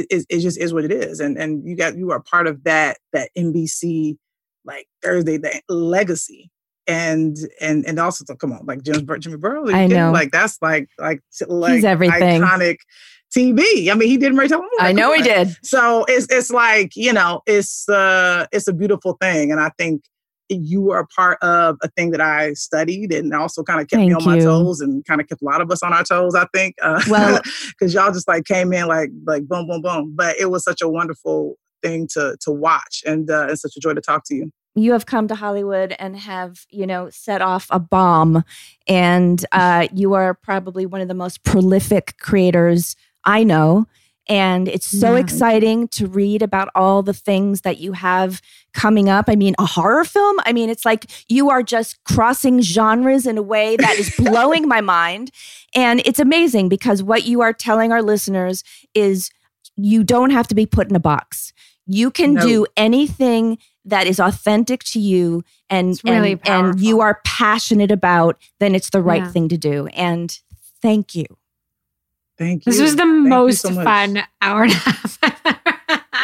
it, it, it, just is what it is and and you got you are part of that that nbc like thursday that legacy and and and also so come on like Jim, jimmy burrow i know like that's like like like He's everything iconic TV. I mean, he did Mary Tyler I know he did. So it's it's like you know, it's uh, it's a beautiful thing, and I think you were a part of a thing that I studied and also kind of kept Thank me on you. my toes and kind of kept a lot of us on our toes, I think. Uh, well, [laughs] because y'all just like came in like like boom, boom, boom. But it was such a wonderful thing to to watch and uh, it's such a joy to talk to you. You have come to Hollywood and have, you know, set off a bomb. And [laughs] uh, you are probably one of the most prolific creators I know And it's so Yeah. exciting to read about all the things that you have coming up. I mean, a horror film? I mean, it's like you are just crossing genres in a way that is [laughs] blowing my mind. And it's amazing because what you are telling our listeners is you don't have to be put in a box. You can No. do anything that is authentic to you and really and, and you are passionate about, then it's the right Yeah. thing to do. And thank you. Thank you. This was the Thank most so fun hour and a half.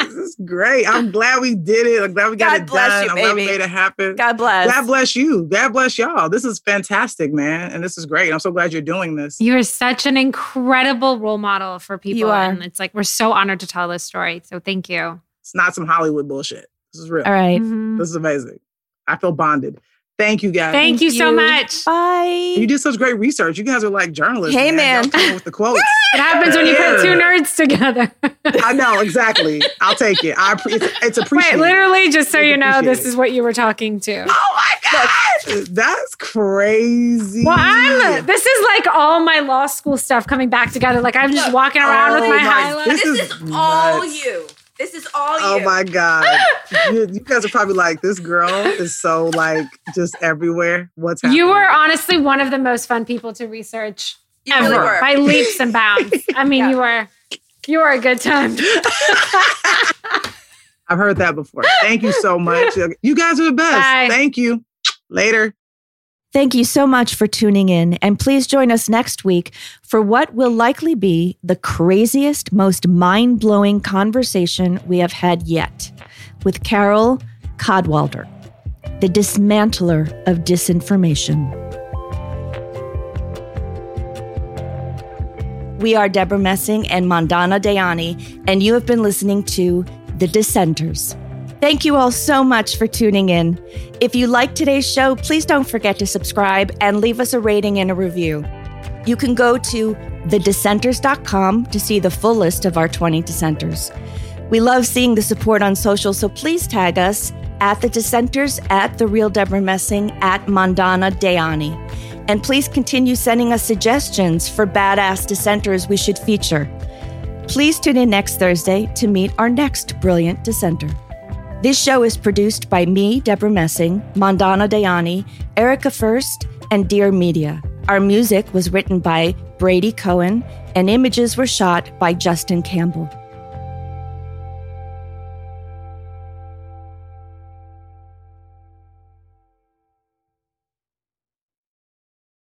This is great. I'm glad we did it. I'm glad we got God it bless done. you, I'm glad we made it happen. God bless. God bless you. God bless y'all. This is fantastic, man. And this is great. I'm so glad you're doing this. you are such an incredible role model for people. You are. And it's like, we're so honored to tell this story. So thank you. It's not some Hollywood bullshit. This is real. All right. Mhm. This is amazing. I feel bonded. Thank you guys. Thank, you so much. Bye. You did such great research. You guys are like journalists. Hey, man. Y'all with the quotes. [laughs] It happens when you put two nerds together. [laughs] I know [laughs] exactly. I'll take it. I appre- it's, it's Wait, appreciated. literally, just so It's you know, this is what you were talking to. Oh my god, that's crazy. Well, I'm. This is like all my law school stuff coming back together. Like I'm just walking around with Oh my my- highlights. This is all you. This is all Oh my god, [laughs] you, you guys are probably like, this girl is so like just everywhere. What's happening? You were honestly one of the most fun people to research You ever really were. by leaps and bounds. [laughs] I mean, Yeah. you were. You were a good time. [laughs] I've heard that before. Thank you so much. You guys are the best. Bye. Thank you. Later. Thank you so much for tuning in, and please join us next week for what will likely be the craziest, most mind blowing conversation we have had yet with Carole Cadwalladr, the dismantler of disinformation. We are Debra Messing and Mandana Dayani, and you have been listening to The Dissenters. Thank you all so much for tuning in. If you like today's show, please don't forget to subscribe and leave us a rating and a review. You can go to thedissenters.com to see the full list of our 20 dissenters. We love seeing the support on social, so please tag us at the dissenters, at the real Debra Messing, at Mandana Dayani. And please continue sending us suggestions for badass dissenters we should feature. Please tune in next Thursday to meet our next brilliant dissenter. This show is produced by me, Debra Messing, Mandana Dayani, Erica First, and Dear Media. Our music was written by Brady Cohen, and images were shot by Justin Campbell.